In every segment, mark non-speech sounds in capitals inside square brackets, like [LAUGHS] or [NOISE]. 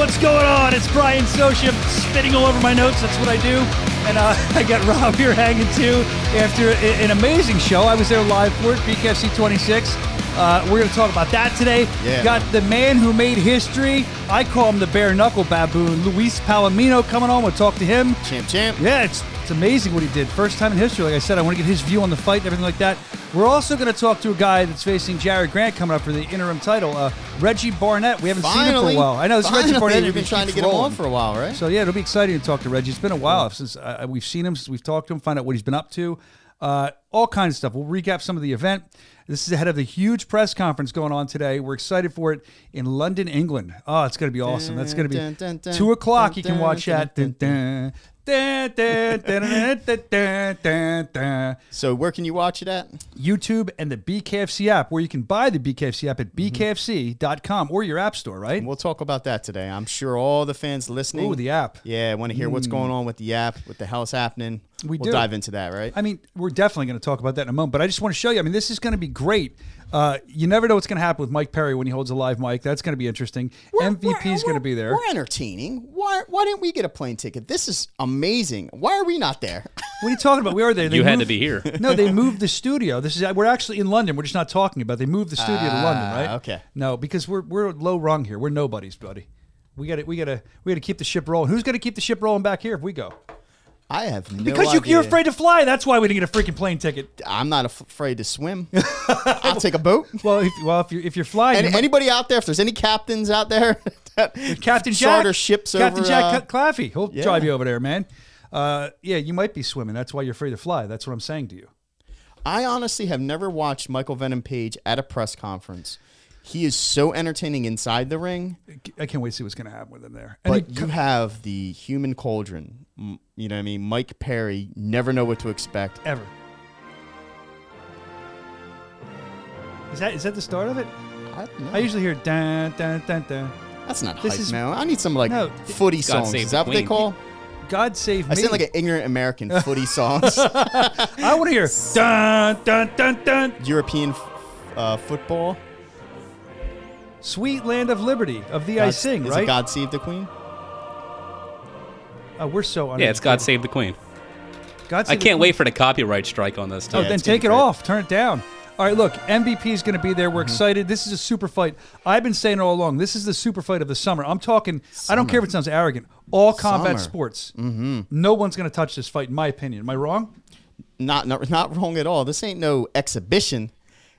What's going on? It's Brian Socia spitting all over my notes. That's what I do. And uh, [LAUGHS] I got Rob here hanging too after an amazing show. I was there live for it, BKFC 26. Uh, we're going to talk about that today. Yeah. Got the man who made history. I call him the bare knuckle baboon, Luis Palomino, coming on. We'll talk to him. Champ, champ. Yeah, it's it's amazing what he did. First time in history. Like I said, I want to get his view on the fight and everything like that. We're also going to talk to a guy that's facing Jarod Grant coming up for the interim title, uh, Reggie Barnett. We haven't seen him for a while. I know this is Reggie Barnett. You've been trying to get him on for a while, right? So yeah, it'll be exciting to talk to Reggie. It's been a while since uh, we've seen him, since we've talked to him, find out what he's been up to, uh, all kinds of stuff. We'll recap some of the event. This is ahead of the huge press conference going on today. We're excited for it in London, England. Oh, it's going to be awesome. That's going to be Dun, dun, dun, two o'clock. You can watch that. [LAUGHS] so where can you watch it at? YouTube and the BKFC app, where you can buy the BKFC app at mm-hmm. bkfc.com or your app store, right? And we'll talk about that today. I'm sure all the fans listening. Oh, the app. Yeah, want to hear what's mm. going on with the app, What the hell's happening. We will do. dive into that, right? I mean, we're definitely going to talk about that in a moment, but I just want to show you. I mean, this is going to be great. Uh, you never know what's going to happen with Mike Perry when he holds a live mic. That's going to be interesting. We're- MVP is we're- going to be there. We're entertaining. Why? Why didn't we get a plane ticket? This is amazing. Why are we not there? What are you talking about? We are there. They You had to be here. [LAUGHS] No, they moved the studio. This is we're actually in London. We're just not talking about. It. They moved the studio to London, Ah, right? okay. No, because we're we're low rung here. We're nobodies, buddy. We got to we got to we got to keep the ship rolling. Who's going to keep the ship rolling back here if we go? I have no Because you, idea. you're afraid to fly. That's why we didn't get a freaking plane ticket. I'm not af- afraid to swim. [LAUGHS] I'll take a boat. Well, if, well, if you're if you're flying, And you might- anybody out there, if there's any captains out there, [LAUGHS] that Captain Jack, charter ships Captain over. Jack uh, Claffey, he'll yeah. drive you over there, man. Uh, yeah, you might be swimming. That's why you're afraid to fly. That's what I'm saying to you. I honestly have never watched Michael Venom Page at a press conference. He is so entertaining inside the ring, I can't wait to see what's going to happen with him there. And but he- you have the human cauldron. M- You know what I mean? Mike Perry, never know what to expect. ever. Is that is that the start of it? I don't know. I usually hear dun dun dun dun. That's not This hype, is- man. I need some like No, footy God songs. save Is the that what they call? God save me. I sound like an ignorant American [LAUGHS] footy songs. [LAUGHS] I want to hear dun dun dun dun. European uh, football. Sweet land of liberty of the I sing, is right? it God Save the Queen? Oh, we're so Yeah, it's God Save the Queen. God I save the can't queen. wait for the copyright strike on this. Too. Oh, Yeah, then take it great. off. Turn it down. All right, look, MVP is going to be there. We're excited. This is a super fight. I've been saying it all along. This is the super fight of the summer. I'm talking. I don't care if it sounds arrogant. All combat Summer. sports. Mm-hmm. No one's going to touch this fight, in my opinion. Am I wrong? Not, not not wrong at all. This ain't no exhibition.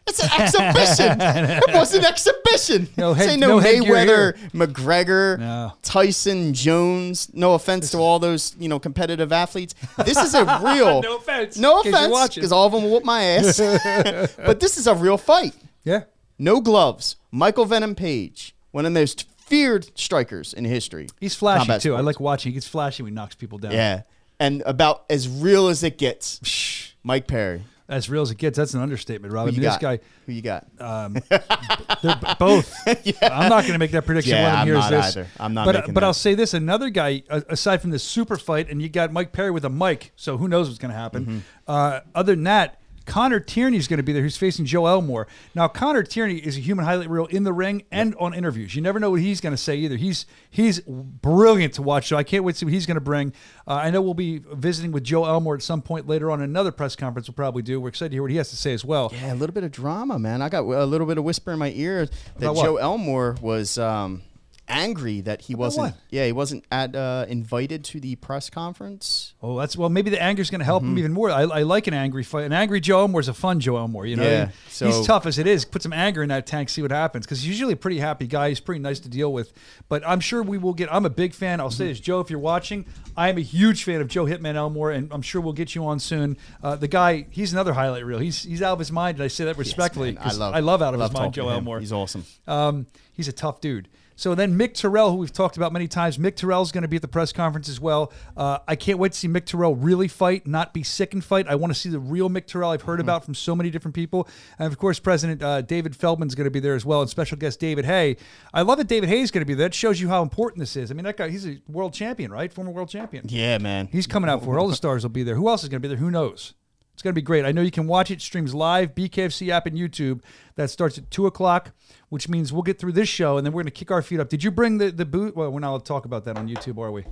It's an exhibition. [LAUGHS] it was an exhibition. No this ain't no, no Mayweather, McGregor, No. Tyson, Jones. No offense to all those you know competitive athletes. This is a [LAUGHS] real. No offense. No In case you're offense, because all of them will whoop my ass. [LAUGHS] but this is a real fight. Yeah. No gloves. Michael Venom Page, one of the most feared strikers in history. He's flashy Combat too. I like watching. He gets flashy when he knocks people down. Yeah, and about as real as it gets. Mike Perry. As real as it gets. That's an understatement, Rob. I mean, this got? guy. Who you got? They're b- both. [LAUGHS] I'm not going to make that prediction. Yeah, them I'm not this. either. I'm not But, but that. I'll say this: another guy, uh, aside from this super fight, and you got Mike Perry with a mic, so who knows what's going to happen. Mm-hmm. Uh, other than that, Connor Tierney is going to be there. Who's facing Joe Elmore. Now, Connor Tierney is a human highlight reel in the ring and on interviews. You never know what he's going to say either. He's he's brilliant to watch. So I can't wait to see what he's going to bring. Uh, I know we'll be visiting with Joe Elmore at some point later on. Another press conference we'll probably do. We're excited to hear what he has to say as well. Yeah, a little bit of drama, man. I got a little bit of whisper in my ear that Joe Elmore was um, angry that he wasn't. Yeah, he wasn't at uh, invited to the press conference. Oh, that's well. Maybe the anger's going to Mm-hmm. help him even more. I, I like an angry fight. An angry Joe Elmore's a fun Joe Elmore. You know, Yeah, he's tough as it is. Put some anger in that tank, see what happens. Because he's usually a pretty happy guy. He's pretty nice to deal with. But I'm sure we will get. I'm a big fan. I'll Mm-hmm. say this, Joe, if you're watching, I am a huge fan of Joe Hitman Elmore, and I'm sure we'll get you on soon. Uh, the guy, he's another highlight reel. He's he's out of his mind, and I say that respectfully. man. I love- I love out of love his mind, Joe. Elmore. He's awesome. Um, he's a tough dude. So then Mick Terrill, who we've talked about many times, Mick Terrill's going to be at the press conference as well. Uh, I can't wait to see Mick Terrill really fight, not be sick and fight. I want to see the real Mick Terrill I've heard about from so many different people. And of course, President uh, David Feldman's going to be there as well, and special guest David Haye. I love that David Haye is going to be there. That shows you how important this is. I mean, that guy, he's a world champion, right? Former world champion. Yeah, man. He's coming out for it. All the [LAUGHS] stars will be there. Who else is going to be there? Who knows? It's going to be great. I know you can watch it. Streams live, BKFC app and YouTube. That starts at 2 o'clock, which means we'll get through this show and then we're going to kick our feet up. Did you bring the, the boot? Well, we're not allowed to talk about that on YouTube, are we? Did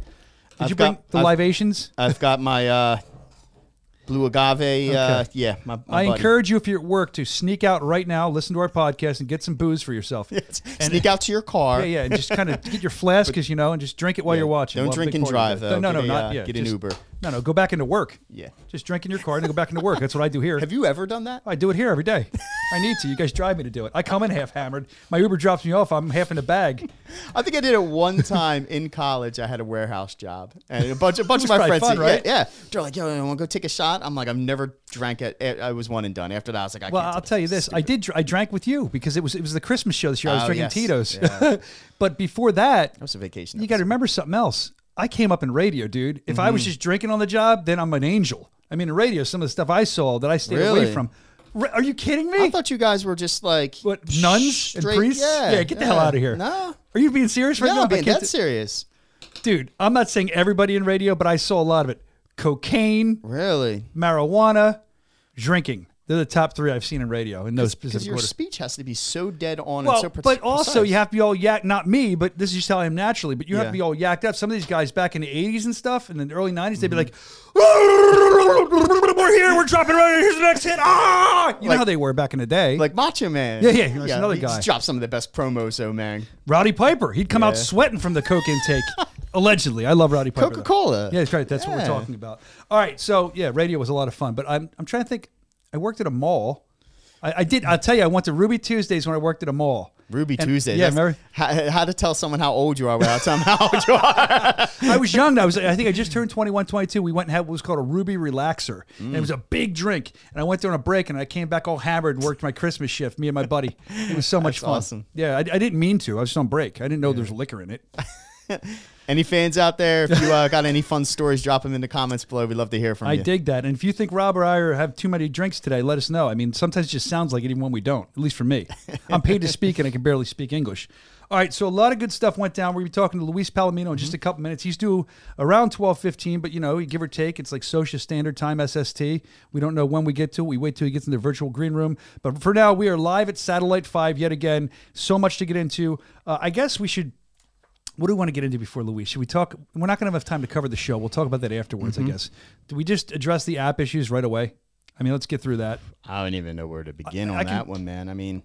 I've you bring got- the I've- libations? I've got my uh, blue agave. Uh, yeah, my, my I buddy. encourage you, if you're at work, to sneak out right now, listen to our podcast, and get some booze for yourself. [LAUGHS] Sneak out to your car. Yeah, yeah, and just kind of get your flask, [LAUGHS] because you know, and just drink it while Yeah, you're watching. don't We'll drink and drive, though. No, no, Get no, a, not uh, yeah. get an just- Uber. No, no, go back into work. Yeah. Just drink in your car and then go back into work. That's what I do here. [LAUGHS] Have you ever done that? I do it here every day. I need to. You guys drive me to do it. I come in half hammered. My Uber drops me off. I'm half in a bag. [LAUGHS] I think I did it one time in college. I had a warehouse job, and a bunch, a bunch of my friends, fun, yeah, right? yeah, they're like, "Yo, you want to go take a shot?" I'm like, "I've never drank it. I was one and done." After that, I was like, "I Well, can't Well, I'll tell you this. I did. dr- I drank with you because it was it was the Christmas show this year. I was Oh, drinking yes. Tito's. Yeah. [LAUGHS] but before that, That was a vacation. you got to remember something else. I came up in radio, dude. If Mm-hmm. I was just drinking on the job, then I'm an angel. I mean, in radio, some of the stuff I saw that I stayed away from. Re- Are you kidding me? I thought you guys were just like what nuns and priests? Yeah, get the hell out of here. No, Are you being serious right no, now? I'm being that serious. dude, I'm not saying everybody in radio, but I saw a lot of it. Cocaine, Really? marijuana, drinking. They're the top three I've seen in radio in those Because specific your speech has to be so dead on Well, and so pre- but also precise. you have to be all yak. Not me, but this is just how I am naturally. But you have to be all yacked up. Some of these guys back in the '80s and stuff, and in the early '90s, they'd be like, Mm-hmm. "We're here. We're dropping right. Here's the next hit." Ah, you know how they were back in the day. like Macho Man. Yeah, yeah, there's another he guy. dropped some of the best promos, though, man. Rowdy Piper, he'd come out sweating from the coke intake. [LAUGHS] Allegedly, I love Rowdy Piper. Coca Cola. Yeah, that's right. That's what we're talking about. All right, so yeah, radio was a lot of fun, but I'm I'm trying to think. I worked at a mall. I, I did. I'll tell you, I went to Ruby Tuesdays when I worked at a mall. Ruby And- Tuesday. Yeah, remember? How, how to tell someone how old you are without telling them how old you are. [LAUGHS] I was young. I was. I think I just turned 21, 22. We went and had what was called a Ruby Relaxer, and it was a big drink. And I went there on a break, and I came back all hammered and worked my Christmas shift. Me and my buddy. It was so much That's fun. awesome. Yeah, I, I didn't mean to. I was just on break. I didn't know there was liquor in it. [LAUGHS] Any fans out there, if you uh, got any fun stories, drop them in the comments below. We'd love to hear from I you. I dig that. And if you think Rob or I are, have too many drinks today, let us know. I mean, sometimes it just sounds like it even when we don't, at least for me. [LAUGHS] I'm paid to speak and I can barely speak English. All right, so a lot of good stuff went down. We'll be talking to Luis Palomino in just a Mm-hmm. couple minutes. He's due around 12:15, but you know, give or take, it's like social standard time SST. We don't know when we get to it. We wait till he gets in the virtual green room. But for now, we are live at Satellite 5 yet again. So much to get into. Uh, I guess we should what do we want to get into before Luis? Should we talk? We're not going to have time to cover the show. We'll talk about that afterwards, Mm-hmm. I guess. Do we just address the app issues right away? I mean, let's get through that. I don't even know where to begin on I can- that one, man. I mean,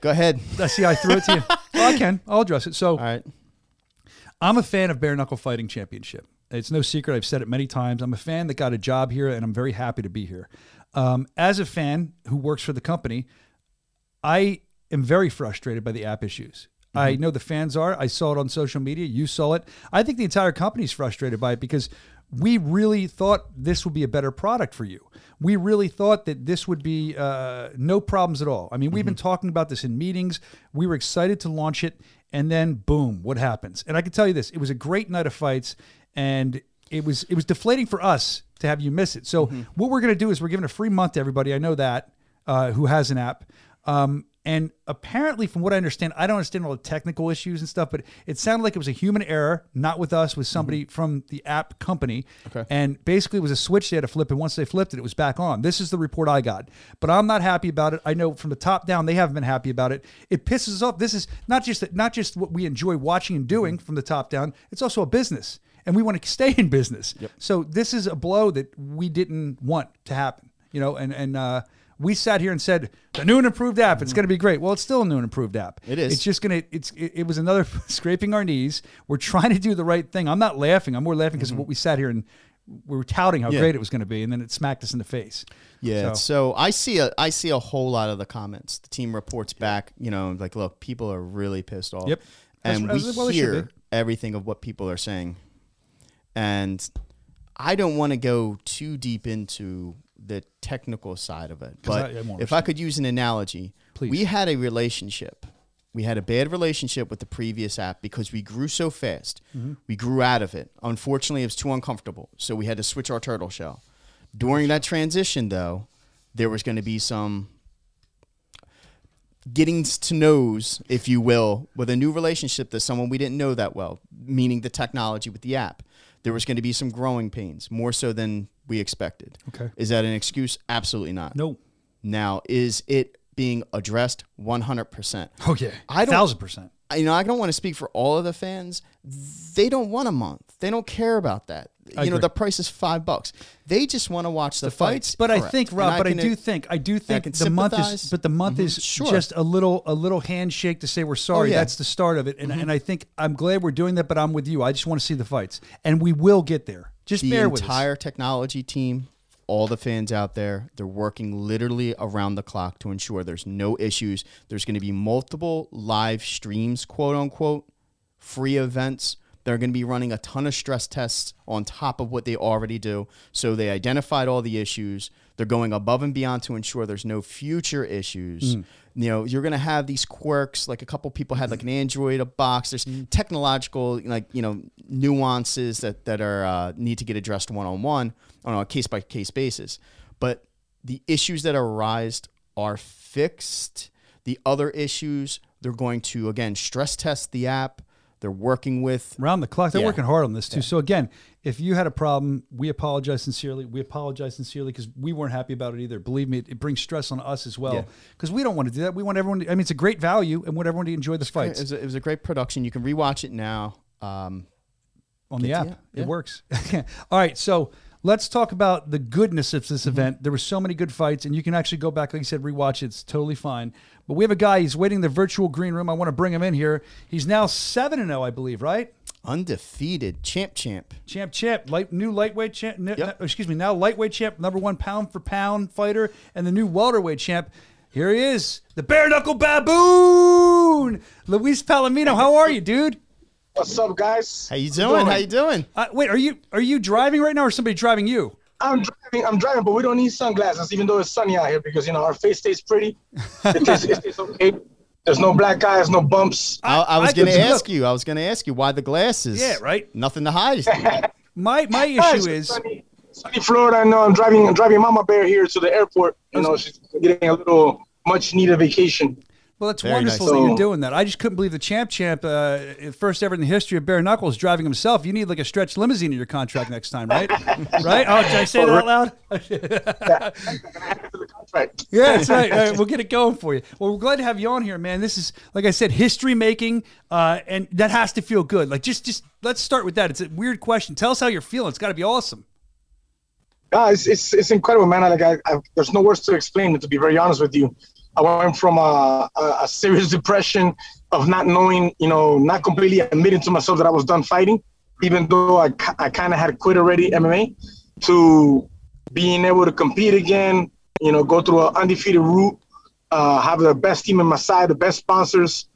go ahead. I see. I threw it to you. [LAUGHS] well, I can. I'll address it. So All right. I'm a fan of bare knuckle fighting championship. It's no secret. I've said it many times. I'm a fan that got a job here, and I'm very happy to be here. Um, as a fan who works for the company, I am very frustrated by the app issues. I know the fans are. I saw it on social media. You saw it. I think the entire company is frustrated by it because we really thought this would be a better product for you. We really thought that this would be uh, no problems at all. I mean, we've been talking about this in meetings. We were excited to launch it, and then boom, what happens? And I can tell you this: it was a great night of fights, and it was it was deflating for us to have you miss it. So what we're going to do is we're giving a free month to everybody. I know that uh, who has an app. Um, and apparently, from what I understand, I don't understand all the technical issues and stuff, but it sounded like it was a human error, not with us, with somebody from the app company. Okay. And basically, it was a switch they had to flip, and once they flipped it, it was back on. This is the report I got, but I'm not happy about it. I know from the top down they haven't been happy about it. It pisses us off. This is not just not just what we enjoy watching and doing from the top down. It's also a business, and we want to stay in business. Yep. So this is a blow that we didn't want to happen. You know, and and. uh we sat here and said the new and improved app. It's going to be great. Well, it's still a new and improved app. It is. It's just going to. It's. It, it was another [LAUGHS] scraping our knees. We're trying to do the right thing. I'm not laughing. I'm more laughing because of what we sat here and we were touting how Mm-hmm. Yeah. great it was going to be, and then it smacked us in the face. Yeah. So- So. I see a I see a whole lot of the comments. The team reports back. You know, like look, people are really pissed off. Yep. And we well hear everything of what people are saying, and I don't want to go too deep into the technical side of it. But I- if I could use an analogy, Please. we had a relationship. We had a bad relationship with the previous app because we grew so fast. Mm-hmm. We grew out of it. Unfortunately, it was too uncomfortable. So we had to switch our turtle shell. During that transition, though, there was going to be some getting to knows, if you will, with a new relationship to someone we didn't know that well, meaning the technology with the app. There was going to be some growing pains, more so than we expected. Okay. Is that an excuse? Absolutely not. No. Now, is it being addressed 100%? Oh yeah. I don't- thousand percent. You know, I don't want to speak for all of the fans. They don't want a month. They don't care about that. I you know, the price is five bucks. They just want to watch the, fights. But I Correct. think, And Rob, but I can- do think, I do think can the month is, but the month is Sure. Oh, just a little, a little handshake to say we're sorry. yeah. Mm-hmm. That's the start of it, and and I think I'm glad we're doing that. But I'm with you. I just want to see the fights, and we will get there. Just the bear with us. entire technology team, all the fans out there, they're working literally around the clock to ensure there's no issues. There's going to be multiple live streams, quote unquote, free events. They're going to be running a ton of stress tests on top of what they already do. So they identified all the issues. They're going above and beyond to ensure there's no future issues. Mm. You know, you're going to have these quirks. Like a couple people had like an Android, a box. There's Mm. technological, like you know, nuances that that are uh, need to get addressed one on one on a case by case basis. But the issues that arise are fixed. The other issues, they're going to again stress test the app. They're working with Round the clock. They're Yeah. working hard on this too. So again, if you had a problem, we apologize sincerely. We apologize sincerely because we weren't happy about it either. Believe me, it, it brings stress on us as well Yeah. because we don't want to do that. We want everyone. To, I mean, it's a great value, and we want everyone to enjoy the It fights was, a, it was a great production. You can rewatch it now. Um, on the app. to you. It Yeah. works. [LAUGHS] All right, so let's talk about the goodness of Mm-hmm. this event. There were so many good fights, and you can actually go back, like you said, rewatch it. It's totally fine. But we have a guy. He's waiting in the virtual green room. I want to bring him in here. He's now seven and zero, I believe. Right? undefeated champ, champ. Champ, champ, light, new lightweight champ. Yep. n- excuse me, now lightweight champ, number one pound for pound fighter, and the new welterweight champ. Here he is, the bare knuckle baboon, Luis Palomino. How are you, dude? What's up, guys? How you doing? How you doing? Uh, wait, are you are you driving right now, or somebody driving you? I'm driving. I'm driving, but we don't need sunglasses, even though it's sunny out here, because you know our face stays pretty. [LAUGHS] It tastes, it tastes okay. There's no black eyes, no bumps. I, I was I going to could- ask you. I was going to ask you why the glasses. Yeah, right. Nothing to hide. [LAUGHS] My my issue is sunny, sunny Florida. I know I'm driving. I'm driving Mama Bear here to the airport. You know, she's getting a little much needed vacation. Well, it's Very wonderful nice. that you're doing that. I just couldn't believe the champ champ, uh, first ever in the history of bare knuckles, driving himself. You need like a stretched limousine in your contract next time, right? [LAUGHS] right? Oh, did I say that out loud? [LAUGHS] Yeah, that's right. All right, We'll get it going for you. Well, we're glad to have you on here, man. This is, like I said, history making, uh, and that has to feel good. Like, just, just let's start with that. It's a weird question. Tell us how you're feeling. It's got to be awesome. Yeah, it's, it's, it's incredible, man. Like I, I, there's no words to explain it. To be very honest with you, I went from a, a, serious depression of not knowing, you know, not completely admitting to myself that I was done fighting, even though I, I kind of had quit already MMA, to being able to compete again. You know, go through an undefeated route, uh, have the best team in my side, the best sponsors,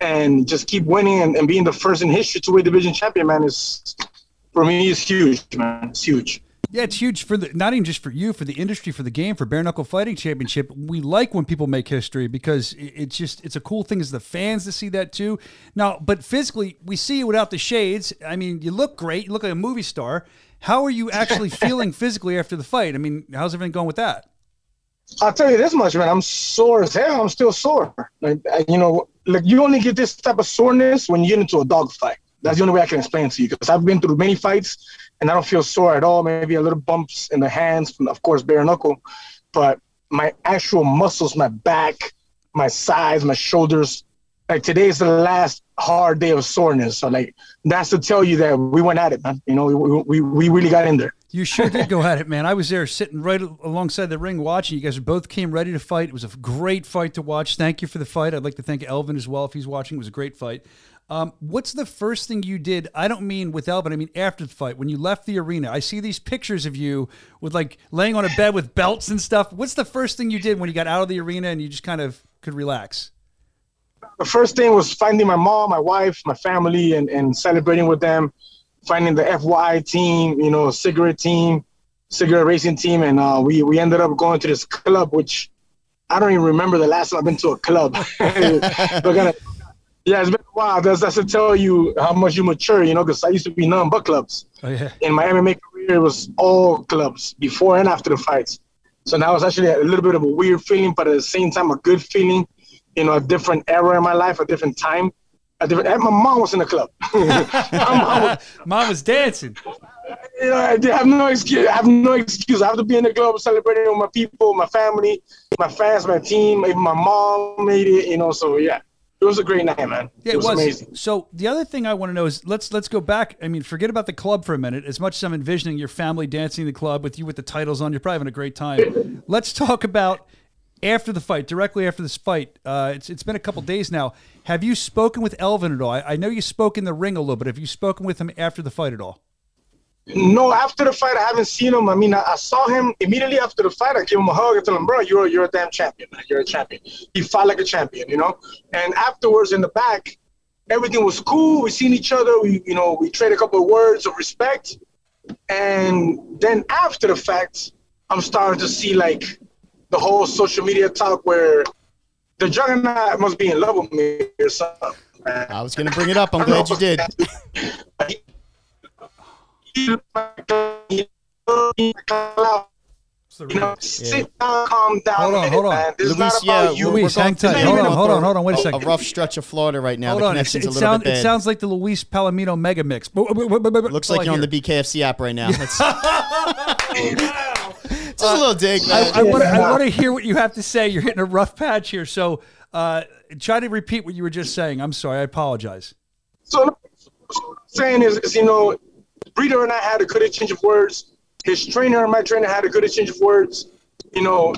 and just keep winning and, and being the first in history to weight division champion. Man, is for me is huge, man. It's huge. Yeah, it's huge for the not even just for you, for the industry, for the game, for bare knuckle fighting championship. We like when people make history because it's just it's a cool thing as the fans to see that too. Now, but physically, we see you without the shades. I mean, you look great. You look like a movie star. How are you actually [LAUGHS] feeling physically after the fight? I mean, how's everything going with that? I'll tell you this much, man. I'm sore as hell. I'm still sore. Like, you know, like you only get this type of soreness when you get into a dog fight. That's the only way I can explain it to you because I've been through many fights and I don't feel sore at all. Maybe a little bumps in the hands from, of course, bare knuckle, but my actual muscles, my back, my sides, my shoulders. Like today is the last hard day of soreness. So like that's to tell you that we went at it, man. You know, we we, we really got in there. You sure did go [LAUGHS] at it, man. I was there sitting right alongside the ring watching. You guys both came ready to fight. It was a great fight to watch. Thank you for the fight. I'd like to thank Elvin as well if he's watching. It was a great fight. Um, what's the first thing you did? I don't mean with Elvin, I mean after the fight. When you left the arena, I see these pictures of you with like laying on a bed with belts and stuff. What's the first thing you did when you got out of the arena and you just kind of could relax? the first thing was finding my mom, my wife, my family, and, and celebrating with them. Finding the FY team, you know, cigarette team, cigarette racing team, and uh, we we ended up going to this club, which I don't even remember the last time I've been to a club. [LAUGHS] We're gonna, yeah, it's been a while. That's that's to tell you how much you mature, you know, because I used to be none but clubs. Oh yeah. In my MMA career, it was all clubs before and after the fights. So now it's actually a little bit of a weird feeling, but at the same time, a good feeling. You know, a different era in my life, a different time. A different. and My mom was in the club. [LAUGHS] my mom was, [LAUGHS] Mom was dancing. You know, I have no excuse. I have no excuse. I have to be in the club celebrating with my people, my family, my fans, my team. Even my mom made it. You know, so yeah. It was a great night, man. Yeah, it was, amazing. So the other thing I want to know is let's let's go back. I mean, forget about the club for a minute. As much as I'm envisioning your family dancing in the club with you with the titles on, you're probably having a great time. [LAUGHS] let's talk about after the fight, directly after this fight. Uh, it's it's been a couple days now. Have you spoken with Elvin at all? I, I know you spoke in the ring a little bit. Have you spoken with him after the fight at all? No, after the fight, I haven't seen him. I mean, I, I, saw him immediately after the fight. I gave him a hug. I told him, bro, you're you're a damn champion, man. You're a champion. He fought like a champion, you know. And afterwards, in the back, everything was cool. We seen each other. We, you know, we traded a couple of words of respect. And then after the fact, I'm starting to see like the whole social media talk where the juggernaut must be in love with me or something. Man. I was gonna bring it up. I'm glad you did. [LAUGHS] you know, sit down, calm down. Hold on, hold on. Man. This Luis, is not about you. Luis, hang tight. Hold on, hold on, hold on. Wait a, a second. A rough stretch of Florida right now. Hold the on. connection's It, a little sound, bit bad. it sounds like the Luis Palomino mega mix. Looks like you're on the BKFC app right now. [LAUGHS] It's [LAUGHS] just a little dig, man. I, I want to I want to hear what you have to say. You're hitting a rough patch here, so uh, try to repeat what you were just saying. I'm sorry. I apologize. So, what I'm saying is, is, you know, Brito and I had a good exchange of words. His trainer and my trainer had a good exchange of words. You know,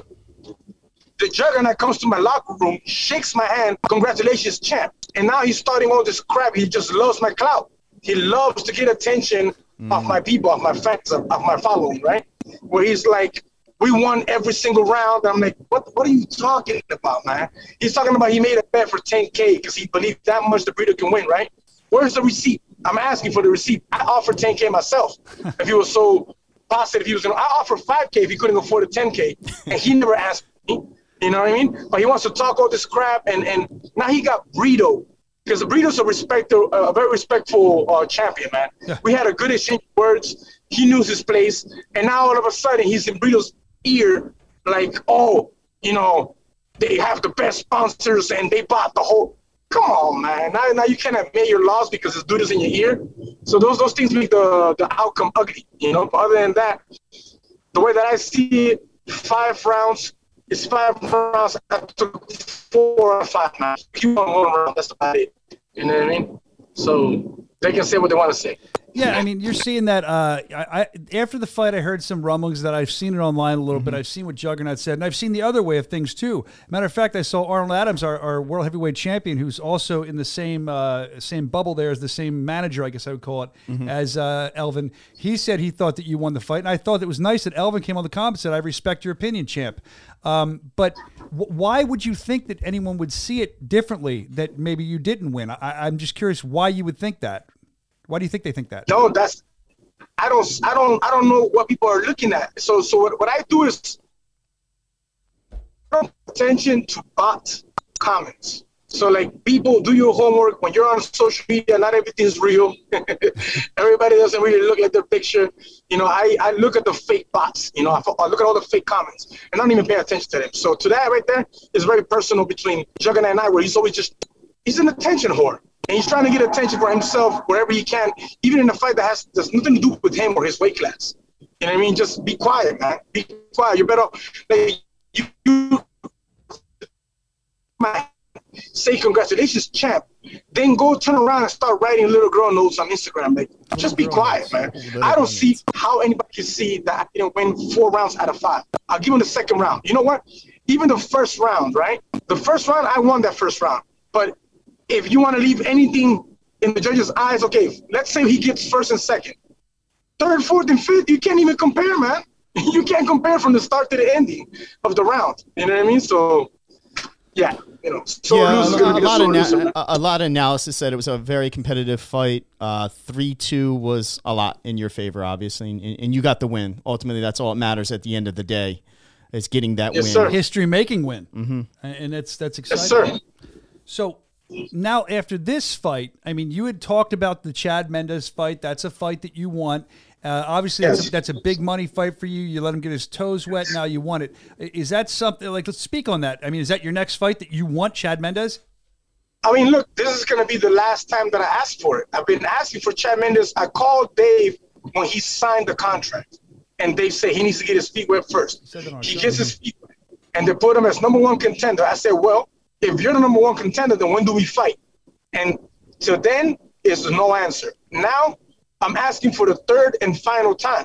the juggernaut comes to my locker room, shakes my hand, congratulations, champ. And now he's starting all this crap. He just loves my clout. He loves to get attention mm. of my people, of my fans, of, of my following, right? Where he's like, we won every single round. And I'm like, what, what are you talking about, man? He's talking about he made a bet for 10K because he believed that much the Brito can win, right? Where's the receipt? I'm asking for the receipt. I offered 10K myself [LAUGHS] if he was so positive he was going to. I offered 5K if he couldn't afford a 10K. And he never asked me. You know what I mean? But he wants to talk all this crap. And, and now he got Brito. Because Brito's a respecter, a very respectful uh, champion, man. Yeah. We had a good exchange of words. He knew his place. And now all of a sudden he's in Brito's ear, like, oh, you know, they have the best sponsors and they bought the whole. Come on, man. Now, now you can't admit your loss because this dude is in your ear. So those those things make the the outcome ugly, you know. But other than that, the way that I see it, five rounds is five rounds. Took four or five rounds. You won one round. That's about it. You know what I mean? So they can say what they want to say. Yeah, I mean, you're seeing that. Uh, I, I, after the fight, I heard some rumblings that I've seen it online a little mm-hmm. bit. I've seen what Juggernaut said, and I've seen the other way of things too. Matter of fact, I saw Arnold Adams, our, our world heavyweight champion, who's also in the same uh, same bubble there as the same manager, I guess I would call it, mm-hmm. as uh, Elvin. He said he thought that you won the fight, and I thought it was nice that Elvin came on the comment and said, "I respect your opinion, champ." Um, but w- why would you think that anyone would see it differently? That maybe you didn't win. I, I'm just curious why you would think that. Why do you think they think that? No, that's I don't I don't I don't know what people are looking at. So so what, what I do is attention to bot comments. So like people do your homework when you're on social media, not everything's real. [LAUGHS] Everybody doesn't really look at their picture. You know, I, I look at the fake bots, you know, I, I look at all the fake comments and I don't even pay attention to them. So to that right there is very personal between Juggernaut and I where he's always just he's an attention whore and he's trying to get attention for himself wherever he can, even in a fight that has that's nothing to do with him or his weight class. You know what I mean? Just be quiet, man. Be quiet. You're better. Like, you, you say congratulations, champ. Then go turn around and start writing little girl notes on Instagram. Like, just be quiet, man. I don't see how anybody can see that I didn't win four rounds out of five. I'll give him the second round. You know what? Even the first round, right? The first round, I won that first round. But if you want to leave anything in the judge's eyes, okay, let's say he gets first and second. Third, fourth, and fifth, you can't even compare, man. You can't compare from the start to the ending of the round. You know what I mean? So, yeah, you know, so yeah, a, a, lot of na- a, lot of analysis said it was a very competitive fight. Uh, three two was a lot in your favor, obviously, and, and, you got the win. Ultimately, that's all that matters at the end of the day, is getting that yes, win, sir. history making win, mm-hmm. and that's that's exciting. Yes, sir. So now after this fight, I mean, you had talked about the Chad Mendes fight. That's a fight that you want. Uh, obviously, yes. that's, a, that's, a, big money fight for you. You let him get his toes wet. Now you want it. Is that something like? Let's speak on that. I mean, is that your next fight that you want, Chad Mendes? I mean, look, this is going to be the last time that I ask for it. I've been asking for Chad Mendes. I called Dave when he signed the contract, and they say he needs to get his feet wet first. said our He gets his feet wet, and they put him as number one contender. I said, well, if you're the number one contender, then when do we fight? And till then is no answer. Now I'm asking for the third and final time,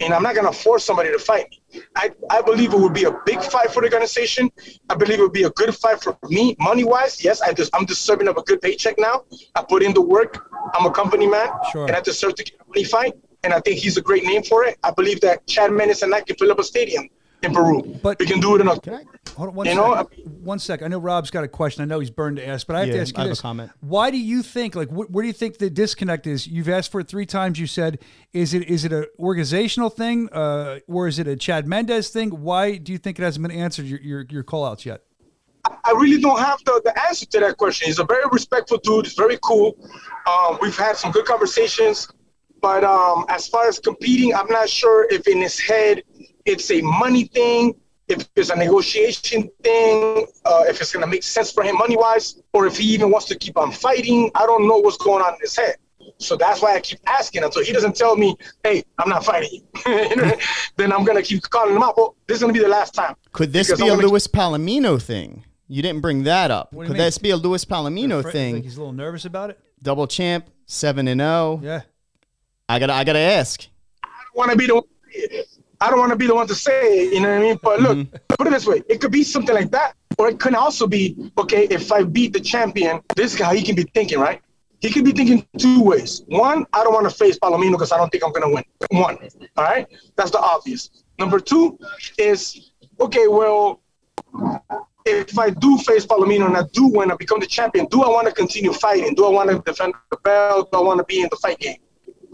and I'm not gonna force somebody to fight me. I, I believe it would be a big fight for the organization. I believe it would be a good fight for me, money wise. Yes, I just I'm deserving of a good paycheck now. I put in the work. I'm a company man, Sure. and I deserve to get a money fight. And I think he's a great name for it. I believe that Chad Mendes and I can fill up a stadium in Peru. But- we can do it in a. Hold on one You sec. know, I- one sec. I know Rob's got a question. I know he's burned to ask, but I have Yeah, to ask you I have a this. comment. Why do you think, like, wh- where do you think the disconnect is? You've asked for it three times. You said, is it is it an organizational thing, uh, or is it a Chad Mendes thing? Why do you think it hasn't been answered your your, your call outs yet? I really don't have the, the answer to that question. He's a very respectful dude. He's very cool. Um, we've had some good conversations, but um, as far as competing, I'm not sure if in his head it's a money thing, if it's a negotiation thing, uh, if it's gonna make sense for him money wise, or if he even wants to keep on fighting. I don't know what's going on in his head. So that's why I keep asking until he doesn't tell me, "Hey, I'm not fighting you." [LAUGHS] then I'm gonna keep calling him out. Well, this is gonna be the last time. Could this be I a wanna- Luis Palomino thing? You didn't bring that up. What do you Could mean? this be a Luis Palomino Fr- thing? Think he's a little nervous about it. Double champ, seven and zero. Yeah. I gotta, I gotta ask. I don't want to be the one. I don't want to be the one to say it, you know what I mean? But look, mm-hmm. put it this way: it could be something like that, or it could also be okay. If I beat the champion, this guy he can be thinking right. He could be thinking two ways. One, I don't want to face Palomino because I don't think I'm gonna win. One, all right, that's the obvious. Number two is okay. Well, if I do face Palomino and I do win and become the champion, do I want to continue fighting? Do I want to defend the belt? Do I want to be in the fight game?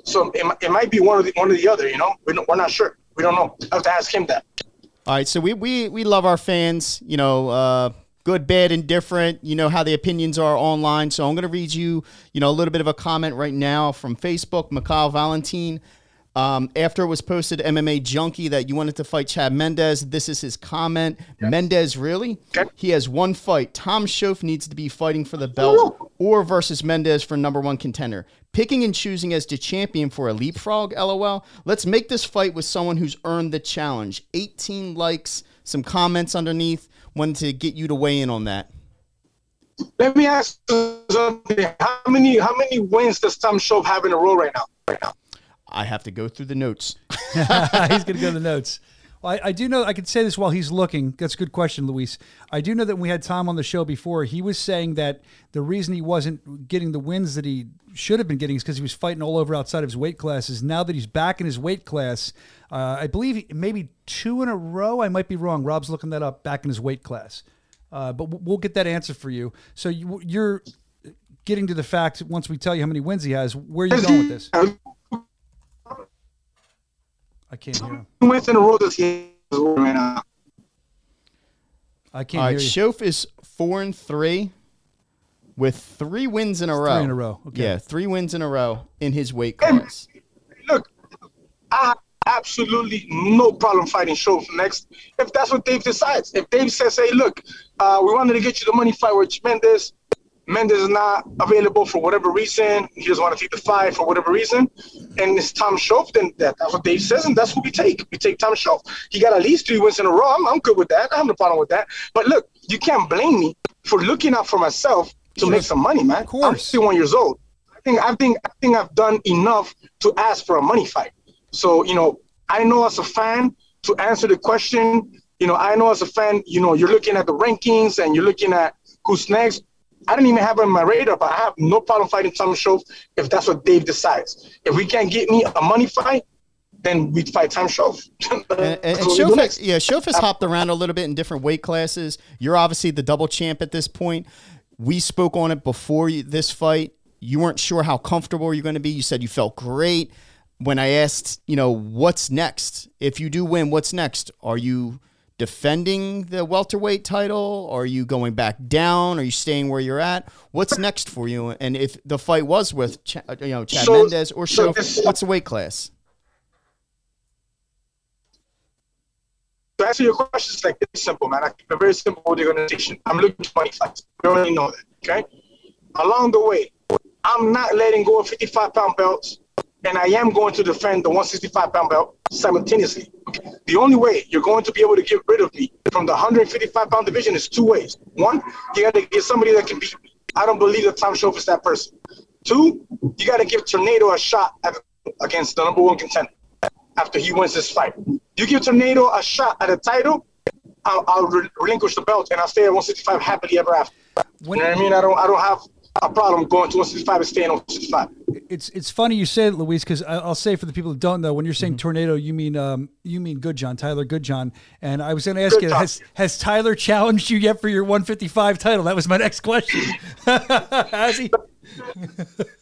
So it, it might be one of the one or the other. You know, we're not sure. We don't know. I have to ask him that. All right, so we we we love our fans. You know, uh, good, bad, and different. You know how the opinions are online. So I'm going to read you, you know, a little bit of a comment right now from Facebook. Mikhail Valentin. Um, after it was posted, MMA Junkie, that you wanted to fight Chad Mendes. This is his comment. Mendes, really? Okay. He has one fight. Tom Shoaff needs to be fighting for the belt or versus Mendes for number one contender. Picking and choosing as the champion for a leapfrog, lol. Let's make this fight with someone who's earned the challenge. 18 likes, some comments underneath. Wanted to get you to weigh in on that. Let me ask something. How many how many wins does Tom Shoaff have in a row right now? Right now. I have to go through the notes. [LAUGHS] he's going to go to the notes. Well, I, I do know I could say this while he's looking. That's a good question, Luis. I do know that when we had Tom on the show before, he was saying that the reason he wasn't getting the wins that he should have been getting is because he was fighting all over outside of his weight classes. Now that he's back in his weight class, uh, I believe maybe two in a row. I might be wrong. Rob's looking that up. Back in his weight class, uh, but we'll- we'll get that answer for you. So you, you're getting to the fact once we tell you how many wins he has. Where are you going with this? I can't hear him. Wins in a row does he have right now? I can't All hear. Shoaff is four and three with three wins in a row. three in a row, okay. Yeah, three wins in a row in his weight class. Look, I have absolutely no problem fighting Shoaff next if that's what Dave decides. If Dave says, "Hey, look, uh, we wanted to get you the money fight with Mendes," Mendes is not available for whatever reason. He doesn't want to take the fight for whatever reason, and it's Tom Shoaff. Then that, that's what Dave says, and that's who we take. We take Tom Shoaff. He got at least three wins in a row. I'm, I'm good with that. I have no problem with that. But look, you can't blame me for looking out for myself to make some money, man. Of course. I'm 51 years old. I think I think I think I've done enough to ask for a money fight. So you know, I know as a fan to answer the question. You know, I know as a fan, you know, you're looking at the rankings and you're looking at who's next. I didn't even have it on my radar, but I have no problem fighting Tom Shoaff if that's what Dave decides. If we can't get me a money fight, then we fight Tom Shoaff. And, [LAUGHS] and, and That's what we do Shoaff next. yeah, Shoaff has hopped around a little bit in different weight classes. You're obviously the double champ at this point. We spoke on it before you, this fight. You weren't sure how comfortable you're going to be. You said you felt great. When I asked, you know, what's next? If you do win, what's next? Are you defending the welterweight title? Are you going back down? Are you staying where you're at? What's next for you? And if the fight was with, Ch- uh, you know, Chad So- Mendes or so Shoaff, what's the weight class? to answer your question, it's like it's simple, man. I keep it very simple with the organization. I'm looking for money fights. You already know that, okay? Along the way, I'm not letting go of 55 pound belts. And I am going to defend the 165 pound belt simultaneously. The only way you're going to be able to get rid of me from the 155 pound division is two ways. One, you got to get somebody that can beat me. I don't believe that Tom Shoaff is that person. Two, you got to give Tornado a shot at, against the number one contender after he wins this fight. You give Tornado a shot at a title, I'll, I'll re- relinquish the belt and I'll stay at 165 happily ever after. When- you know what I mean? I don't, I don't have a problem going to 165 and staying on 165. It's it's funny you say it, Luis, because I'll say for the people who don't know, when you're saying Mm-hmm. tornado, you mean um, you mean Goodjohn, Tyler Goodjohn. And I was going to ask you, Goodjohn. has has Tyler challenged you yet for your 155 title? That was my next question. [LAUGHS] has he?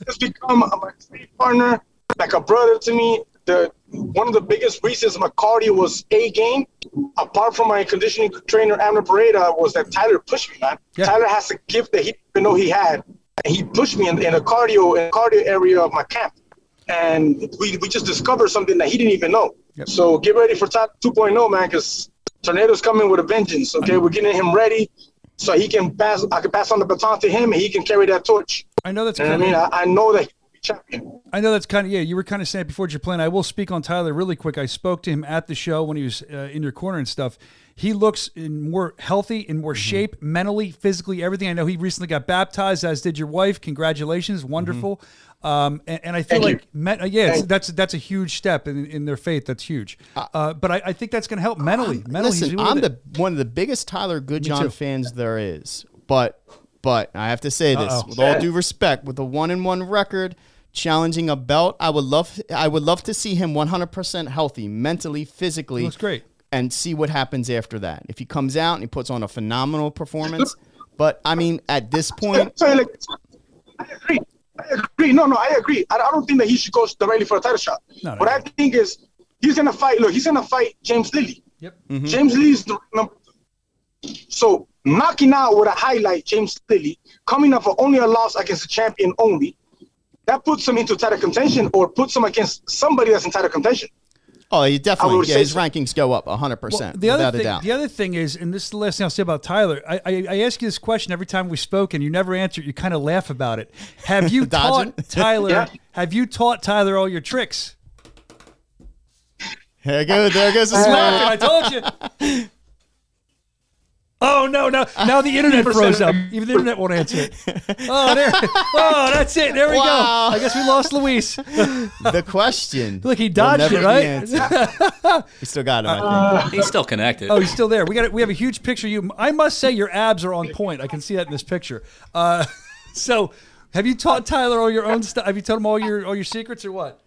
It's become a, my training partner, like a brother to me. The one of the biggest reasons my cardio was a game, apart from my conditioning trainer Amner Pareda, was that Tyler pushed me, man. Yeah. Tyler has a gift that he didn't even know he had, and he pushed me in, in a cardio in cardio area of my camp, and we, we just discovered something that he didn't even know. Yep. So get ready for Tyler 2.0, man, because Tornado's coming with a vengeance. Okay, we're getting him ready. So he can pass. I can pass on the baton to him, and he can carry that torch. I know that's You know what I mean? I, I know that he will be champion. I know that's kind of yeah. You were kind of saying it before you're playing. I will speak on Tyler really quick. I spoke to him at the show when he was uh, in your corner and stuff. He looks in more healthy, in more shape, mentally, physically, everything. I know he recently got baptized, as did your wife. Congratulations, wonderful. Um, and, and I feel Thank like me- uh, yeah, it's, that's that's a huge step in, in their faith. That's huge. Uh, but I, I think that's going to help mentally. mentally, Listen, I'm it. the one of the biggest Tyler. Goodjohn fans there is, but but I have to say this Uh-oh. with all due respect, with a one and one record, challenging a belt, I would love I would love to see him 100 percent healthy, mentally, physically. Looks great. and see what happens after that. If he comes out and he puts on a phenomenal performance, but I mean, at this point, So, like, I agree. I agree. No, no, I agree. I, I don't think that he should go directly for a title shot. No, no, what I think is he's gonna fight. Look, he's gonna fight James Lilley. Yep. Mm-hmm. James Lee's the number. So knocking out with a highlight James Lilley, coming up for only a loss against a champion only, that puts him into title contention or puts him against somebody that's in title contention. oh, he definitely yeah, his so. rankings go up 100 percent the without other a thing, doubt. the other thing is, and this is the last thing I'll say about Tyler. I, I, I ask you this question every time we spoke, and you never answer. it. You kind of laugh about it. Have [LAUGHS] you taught Tyler? Yeah. Have you taught Tyler all your tricks? There goes there goes the Laughing, smile. I told you. [LAUGHS] Oh no! No! Now the [LAUGHS] internet froze up. Even the internet won't answer it. [LAUGHS] Oh, there! Oh, that's it. There we Wow. go. I guess we lost Luis. [LAUGHS] the question. Look, he dodged never it, be right? answered. we still got him. I think. He's still connected. Oh, he's still there. We got It. we have a huge picture. of You, I must say, your abs are on point. I can see that in this picture. Uh, so, have you taught Tyler all your own stuff? Have you told him all your all your secrets or what?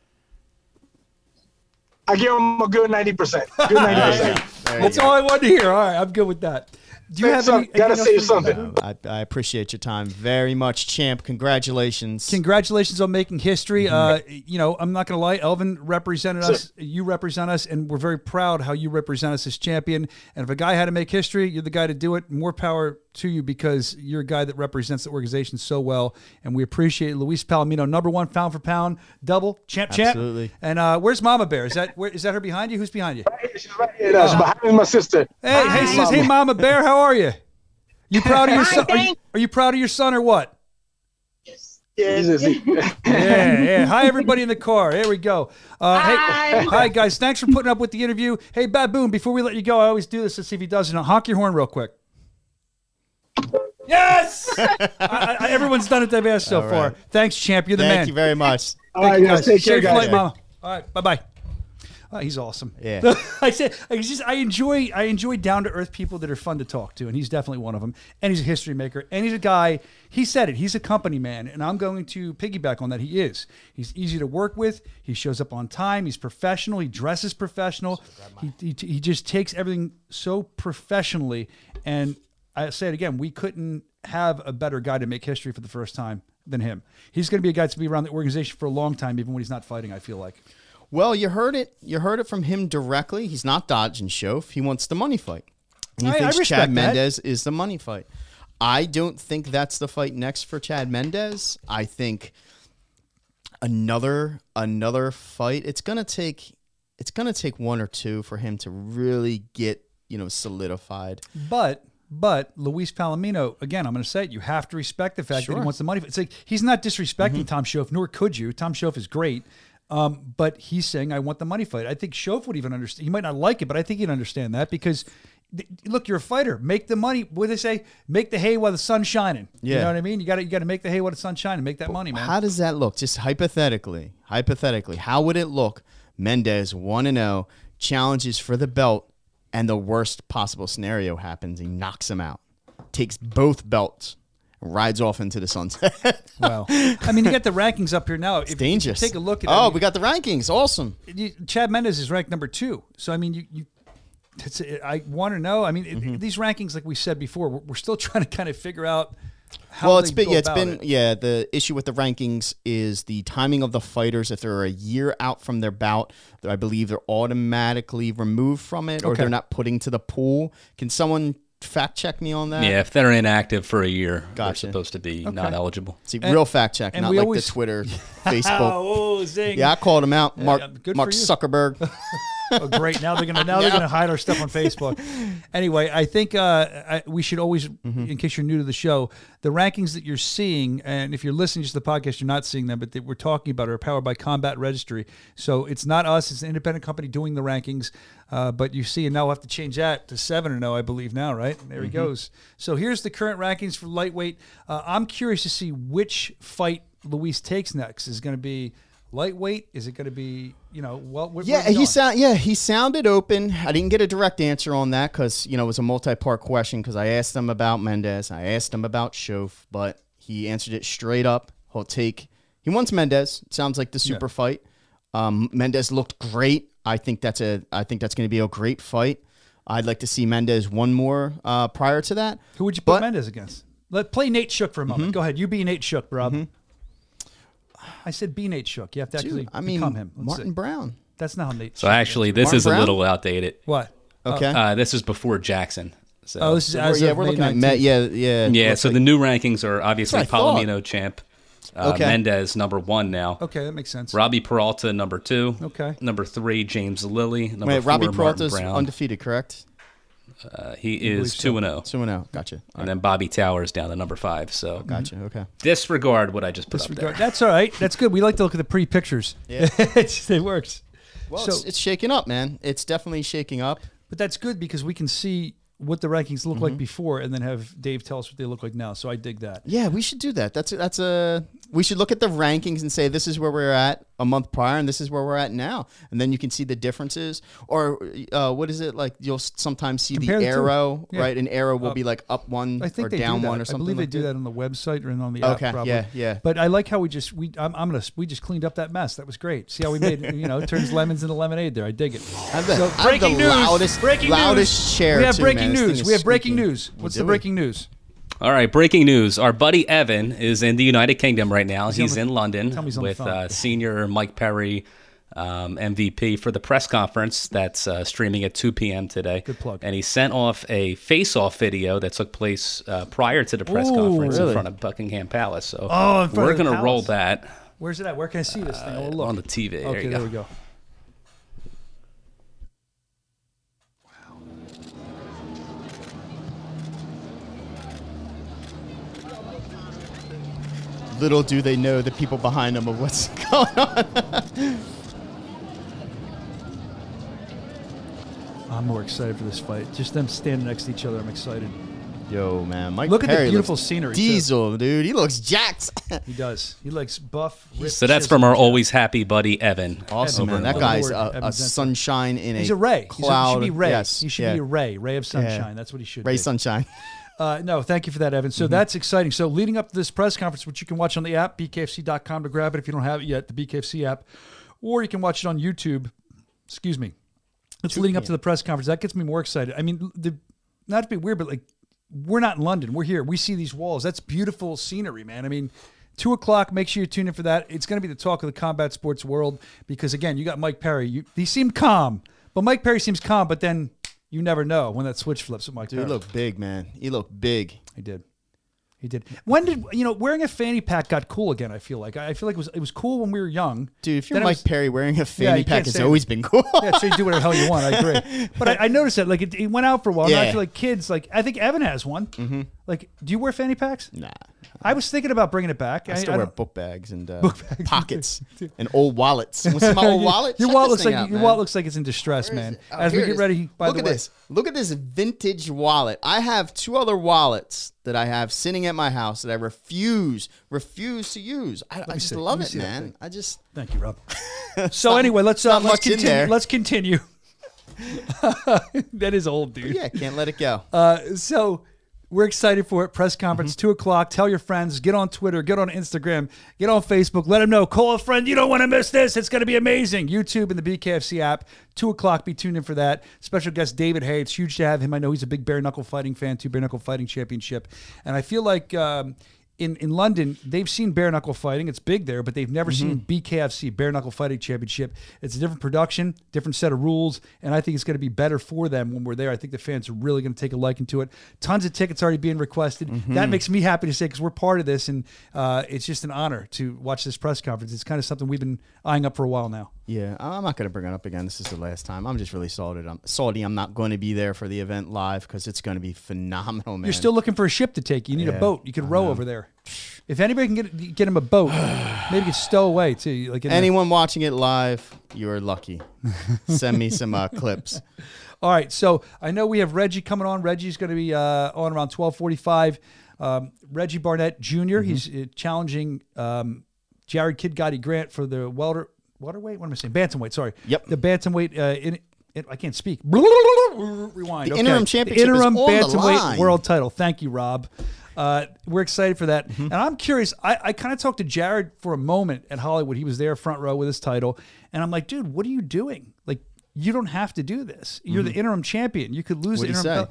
I give him a good ninety percent. Good ninety percent. go. There you That's go. all I wanted to hear. All right, I'm good with that. Do you Say have some- any? gotta say you- something. I, I appreciate your time very much, champ. Congratulations. Congratulations on making history. Mm-hmm. Uh, you know, I'm not going to lie. Elvin represented us. You represent us, and we're very proud how you represent us as champion. And if a guy had to make history, you're the guy to do it. More power to you because you're a guy that represents the organization so well, and we appreciate it. Luis Palomino, number one pound for pound, double champ, champ. Absolutely. And uh, where's Mama Bear? Is that where, is that her behind you? Who's behind you? She's right here. She's behind me, my sister. Hey, hey, sis, hey, Mama Bear, how are you? You proud of your son? Are you, are you proud of your son or what? Yeah, he's a Z. Yeah, yeah. Hi, everybody in the car. Here we go. Uh, Hey, hi, guys. Thanks for putting up with the interview. Hey, Baboon, before we let you go, I always do this to see if he does it. Now, honk your horn real quick. Yes! [LAUGHS] I, I, everyone's done it they've so All far. Thanks, champ. You're the Thank man. you very much. All right, guys, take care, Safe guys. flight, mama. All right, bye bye. Oh, he's awesome. Yeah. [LAUGHS] I said I just I enjoy I enjoy down to earth people that are fun to talk to, and he's definitely one of them. And he's a history maker, and he's a guy. He said it. He's a company man, and I'm going to piggyback on that. He is. He's easy to work with. He shows up on time. He's professional. He dresses professional. He he, he just takes everything so professionally. And I say it again, we couldn't have a better guy to make history for the first time than him. He's going to be a guy to be around the organization for a long time, even when he's not fighting. I feel like. Well, you heard it. You heard it from him directly. He's not dodging Shoaff. He wants the money fight. He I- I thinks respect Chad that. Mendes is the money fight. I don't think that's the fight next for Chad Mendes. I think another another fight. It's gonna take it's gonna take one or two for him to really get you know solidified. But but Luis Palomino, again, I'm going to say it. You have to respect the fact that Sure. Mm-hmm. he wants the money. It's like he's not disrespecting Tom Shoaff, nor could you. Tom Shoaff is great. Um, but he's saying, I want the money fight. I think Shoaff would even understand. He might not like it, but I think he'd understand that because, th- look, you're a fighter. Make the money. What do they say? Make the hay while the sun's shining. Yeah. You know what I mean? You got to you got to make the hay while the sun's shining. Make that money, man. How does that look? Just hypothetically, hypothetically, how would it look? Mendes one and zero challenges for the belt, and the worst possible scenario happens. He knocks him out, takes both belts, rides off into the sunset. [LAUGHS] Wow. I mean, you got the rankings up here now. If, if you Dangerous. take a look at. Oh, I mean, we got the rankings. Awesome. you, Chad Mendes is ranked number two. So I mean, you, you it's, I want to know. I mean, Mm-hmm. it- these rankings, like we said before, we're, we're still [LAUGHS] trying to kind of figure out. Well, it's been yeah, it's about been it. yeah. The issue with the rankings is the timing of the fighters. If they're a year out from their bout, I believe they're automatically removed from it, or they're not putting to the pool. Can someone fact check me on that? Yeah, if they're inactive for a year, Gotcha. they're supposed to be not eligible. See, And- real fact check, and not we like always- the Twitter, [LAUGHS] Facebook. [LAUGHS] Oh, zing! Yeah, I called him out. Mark yeah, good Mark for you. Zuckerberg. [LAUGHS] Oh, great! Now they're gonna now they're [LAUGHS] gonna hide our stuff on Facebook. Anyway, I think uh, I, we should always, Mm-hmm. in case you're new to the show, the rankings that you're seeing, and if you're listening to the podcast, you're not seeing them, but that we're talking about are powered by Combat Registry. So it's not us; it's an independent company doing the rankings. Uh, but you see, and now we'll have to change that to seven or no, I believe now, right? There Mm-hmm. he goes. So here's the current rankings for lightweight. Uh, I'm curious to see which fight Luis takes next. Is going to be lightweight? Is it going to be you know well? where yeah, he sound yeah he sounded open. I didn't get a direct answer on that because you know it was a multi-part question because I asked him about Mendes, I asked him about Shoaff, but he answered it straight up. He'll take. He wants Mendes. Sounds like the super fight. Um, Mendes looked great. I think that's a. I think that's going to be a great fight. I'd like to see Mendes one more uh, prior to that. Who would you put But- Mendes against? Let play Nate Shook for a moment. Go ahead. You be Nate Shook, Rob. I said be Nate Shook. You have to actually Dude, I mean, become him. Let's Martin see. Brown. That's not how Nate. So Shook actually, is. this Martin is a little outdated. what? Okay. Uh, this is before Jackson. So Oh, this is So as we're, yeah, of we're May looking at 19th. Met. Yeah, yeah. yeah. So like- the new rankings are obviously That's thought. Palomino champ, uh, Okay. Mendes number one now, Okay, that makes sense. Robbie Peralta number two, Okay. number three James Lilley, number Wait, four Robbie Martin Peralta's Brown. undefeated, correct? Uh, he believe is so. two and zero, Two and zero. Gotcha. and then Bobby Towers down to number five. So Gotcha. Okay. disregard what I just put up there. That's all right. That's good. We like to look at the pretty pictures. Yeah. [LAUGHS] It's- it works. Well, So- it's, it's shaking up, man. It's definitely shaking up. But that's good because we can see what the rankings look Mm-hmm. like before, and then have Dave tell us what they look like now. So I dig that. Yeah, we should do that. That's that's a we should look at the rankings and say this is where we're at a month prior and this is where we're at now, and then you can see the differences. Or uh, what is it like? You'll sometimes see Compare the arrow, Yeah. right? An arrow will Uh, be like up one I think or they down do one or something I believe they like do that on the website or on the app. Okay, Probably. yeah, yeah. But I like how we just we I'm, I'm gonna we just cleaned up that mess. That was great. See how we made you know turns lemons into lemonade there. I dig it. I'm the- So I'm the news. loudest- breaking loudest news. chair We have too, breaking man. News. We have breaking news. What's the it. breaking news? All right, breaking news. Our buddy Evan is in the United Kingdom right now. he on He's the- in London he's with uh, senior Mike Perry, um, MVP, for the press conference that's uh, streaming at 2 p.m. today. Good plug. And he sent off a face-off video that took place uh, prior to the press Ooh, conference really? in front of Buckingham Palace. So Oh, we're going to roll that Where's it at? Where can I see this thing? Oh, look. on the TV. There okay, you there go. we go. Little do they know the people behind them of what's [LAUGHS] going on. I'm more excited for this fight. Just them standing next to each other. I'm excited. Yo, man, Mike. Look at the Perry beautiful looks scenery, too. Diesel, dude. He looks jacked. [LAUGHS] He does. He likes buff. ripped, So that's from our jack. always happy buddy Evan. awesome, Evan, man. That guy's a, a sunshine in He's a a ray. He's a, cloud. he should be ray. Yes, he should yeah. be a ray. Ray of sunshine. That's what he should be. Ray be. Sunshine. Uh, no, thank you for that, Evan. So Mm-hmm. that's exciting. So leading up to this press conference, which you can watch on the app, bkfc.com to grab it if you don't have it yet, the BKFC app, or you can watch it on YouTube. Excuse me. It's leading up to the press conference. That gets me more excited. I mean, the not to be weird, but like we're not in London. We're here. We see these walls. That's beautiful scenery, man. I mean, two o'clock. Make sure you tune in for that. It's going to be the talk of the combat sports world because again, you got Mike Perry. You, he seemed calm, but Mike Perry seems calm. But then you never know when that switch flips Mike Dude, he looked big, man. He looked big. He did. He did. When did you know wearing a fanny pack got cool again? I feel like I feel like it was it was cool when we were young. Dude, if you're Then Mike was- Perry wearing a fanny you pack has always been cool. yeah, so you do whatever the hell you want. I agree, [LAUGHS] but I, I noticed that like it, it went out for a while. Now I Yeah. feel like kids like I think Evan has one. Mm-hmm. Like, do you wear fanny packs? Nah. I was thinking about bringing it back. I still I wear book bags and uh, [LAUGHS] bags. pockets [LAUGHS] and old wallets. Want to my old [LAUGHS] wallet? Your Check wallet looks like out, your man. wallet looks like it's in distress, man. Oh, As we get ready, by look the at way, this. Look at this vintage wallet. I have two other wallets that I have sitting at my house that I refuse, refuse to use. I, I just see. love it, man. I just Thank you, Rob. so anyway, let's uh, let's continue. Let's continue. that is old, dude. yeah, can't let it go. Uh, so we're excited for it. Press conference, Mm-hmm. two o'clock. Tell your friends. Get on Twitter. Get on Instagram. Get on Facebook. Let them know. Call a friend. You don't want to miss this. It's going to be amazing. YouTube and the BKFC app. Two o'clock. Be tuned in for that. Special guest David Haye. It's huge to have him. I know he's a big bare knuckle fighting fan too. Bare knuckle fighting championship, and I feel like. Um, in, in London, they've seen bare knuckle fighting. It's big there, but they've never seen BKFC, Bare Knuckle Fighting Championship. It's a different production, different set of rules, and I think it's going to be better for them when we're there. I think the fans are really going to take a liking to it. Tons of tickets already being requested. That makes me happy to say because we're part of this, and uh, it's just an honor to watch this press conference. It's kind of something we've been eyeing up for a while now. Yeah, I'm not going to bring it up again. This is the last time. I'm just really salty. I'm salty. I'm not going to be there for the event live because it's going to be phenomenal, man. You're still looking for a ship to take. You need a boat. You could row over there. If anybody can get get him a boat, [SIGHS] maybe you stow away too. Like in the- anyone watching it live. You're lucky. [LAUGHS] Send me some uh, clips. All right, so I know we have Reggie coming on. Reggie's going to be uh, on around twelve forty-five. Um, Reggie Barnett junior He's uh, challenging um, Jarod Kid Gotti Grant for the welter welterweight. What am I saying? Bantamweight. Sorry. Yep. The bantamweight. Uh, in, in, I can't speak. Rewind. The Okay. interim championship is interim the bantamweight world title. Thank you, Rob. Uh, we're excited for that. Mm-hmm. And I'm curious. I, I kind of talked to Jarod for a moment at Hollywood. He was there front row with his title. And I'm like, dude, what are you doing? Like, you don't have to do this. You're the interim champion. You could lose Mm-hmm. What'd the he interim.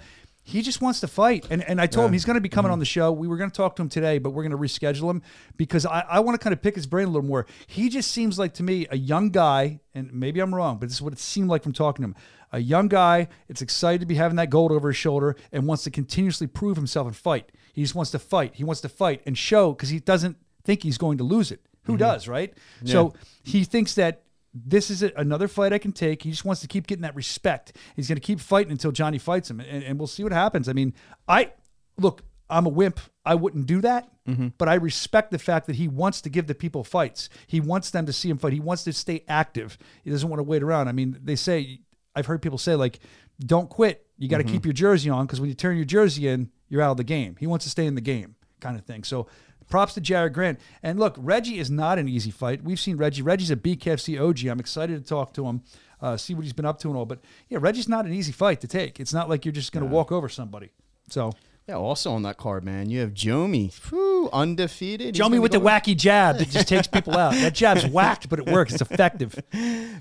He just wants to fight. And and I told him he's going to be coming on the show. We were going to talk to him today, but we're going to reschedule him because I, I want to kind of pick his brain a little more. He just seems like to me a young guy, and maybe I'm wrong, but this is what it seemed like from talking to him. A young guy, it's excited to be having that gold over his shoulder and wants to continuously prove himself and fight. He just wants to fight. He wants to fight and show because he doesn't think he's going to lose it. Who Mm-hmm. does, right? So he thinks that this is another fight I can take. He just wants to keep getting that respect. He's going to keep fighting until Johnny fights him, and, and we'll see what happens. I mean, I look, I'm a wimp. I wouldn't do that, mm-hmm. but I respect the fact that he wants to give the people fights. He wants them to see him fight. He wants to stay active. He doesn't want to wait around. I mean, they say I've heard people say like, "Don't quit. You got to mm-hmm. keep your jersey on because when you turn your jersey in, you're out of the game." He wants to stay in the game, kind of thing. So props to Jarod Grant. And look, Reggie is not an easy fight. We've seen Reggie. Reggie's a BKFC OG. I'm excited to talk to him, uh, see what he's been up to and all. But yeah, Reggie's not an easy fight to take. It's not like you're just going to walk over somebody. So Yeah, also on that card, man, you have Jomi, Whew, undefeated. He's Joe with the wacky jab that just takes people out. That jab's [LAUGHS] whacked, but it works. It's effective.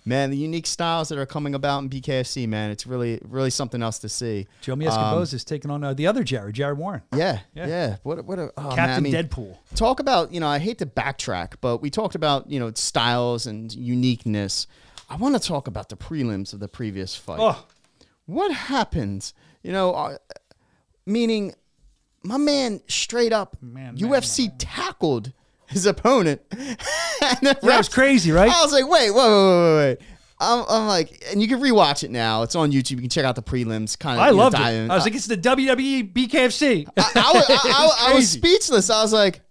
Man, the unique styles that are coming about in BKFC, man, it's really, really something else to see. Joe Um, Escoboza is taking on uh, the other Jared, Jared Warren, Yeah, Yeah. yeah. What, a- what a oh, man, I Captain mean, Deadpool. talk about you know i hate to backtrack but we talked about you know styles and uniqueness i want to talk about the prelims of the previous fight Oh, what happened you know uh, meaning my man straight up Man, man, ufc tackled his opponent [LAUGHS] that was crazy, right? i was like wait wait wait wait wait I'm, I'm like, and you can rewatch it now. It's on YouTube. You can check out the prelims. Kind of, I you know, loved it. in. I was like, it's the WWE BKFC. I, I was, I, I- was speechless. I was like,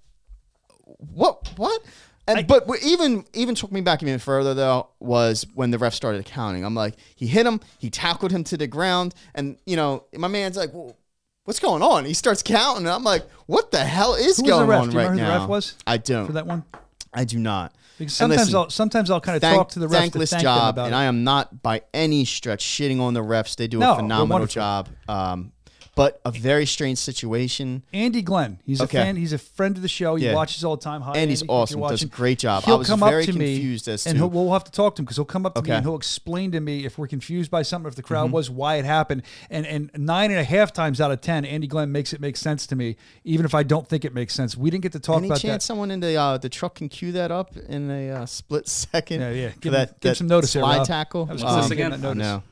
"What? What?" And but even even took me back even further though was when the ref started counting. I'm like, he hit him, he tackled him to the ground, and you know, my man's like, well, "What's going on?" He starts counting, and I'm like, "What the hell is Who going on Do you right remember who now?" the ref was I don't. for that one? I do not. Because sometimes listen, I'll sometimes I'll kind of thank- talk to the refs thankless to thank job, and it. I am not by any stretch shitting on the refs. They do No, a phenomenal job. Um, but a very strange situation. Andy Glenn, he's Okay. a fan. He's a friend of the show. He Yeah. watches all the time. Hi, Andy's Andy, if awesome. Does a great job. I He'll was come very up to me, confused as and to- he'll, we'll have to talk to him because he'll come up to me Okay. Mm-hmm. and he'll explain to me if we're confused by something, if the crowd was, why it happened, and and nine and a half times out of ten, Andy Glenn makes it make sense to me, even if I don't think it makes sense. We didn't get to talk Any about chance that. someone in the uh, the truck can cue that up in a uh, split [LAUGHS] second? Yeah, yeah. For Give him- that, give that some notice there, slide Rob. tackle. I was What's this again? give that I notice. know.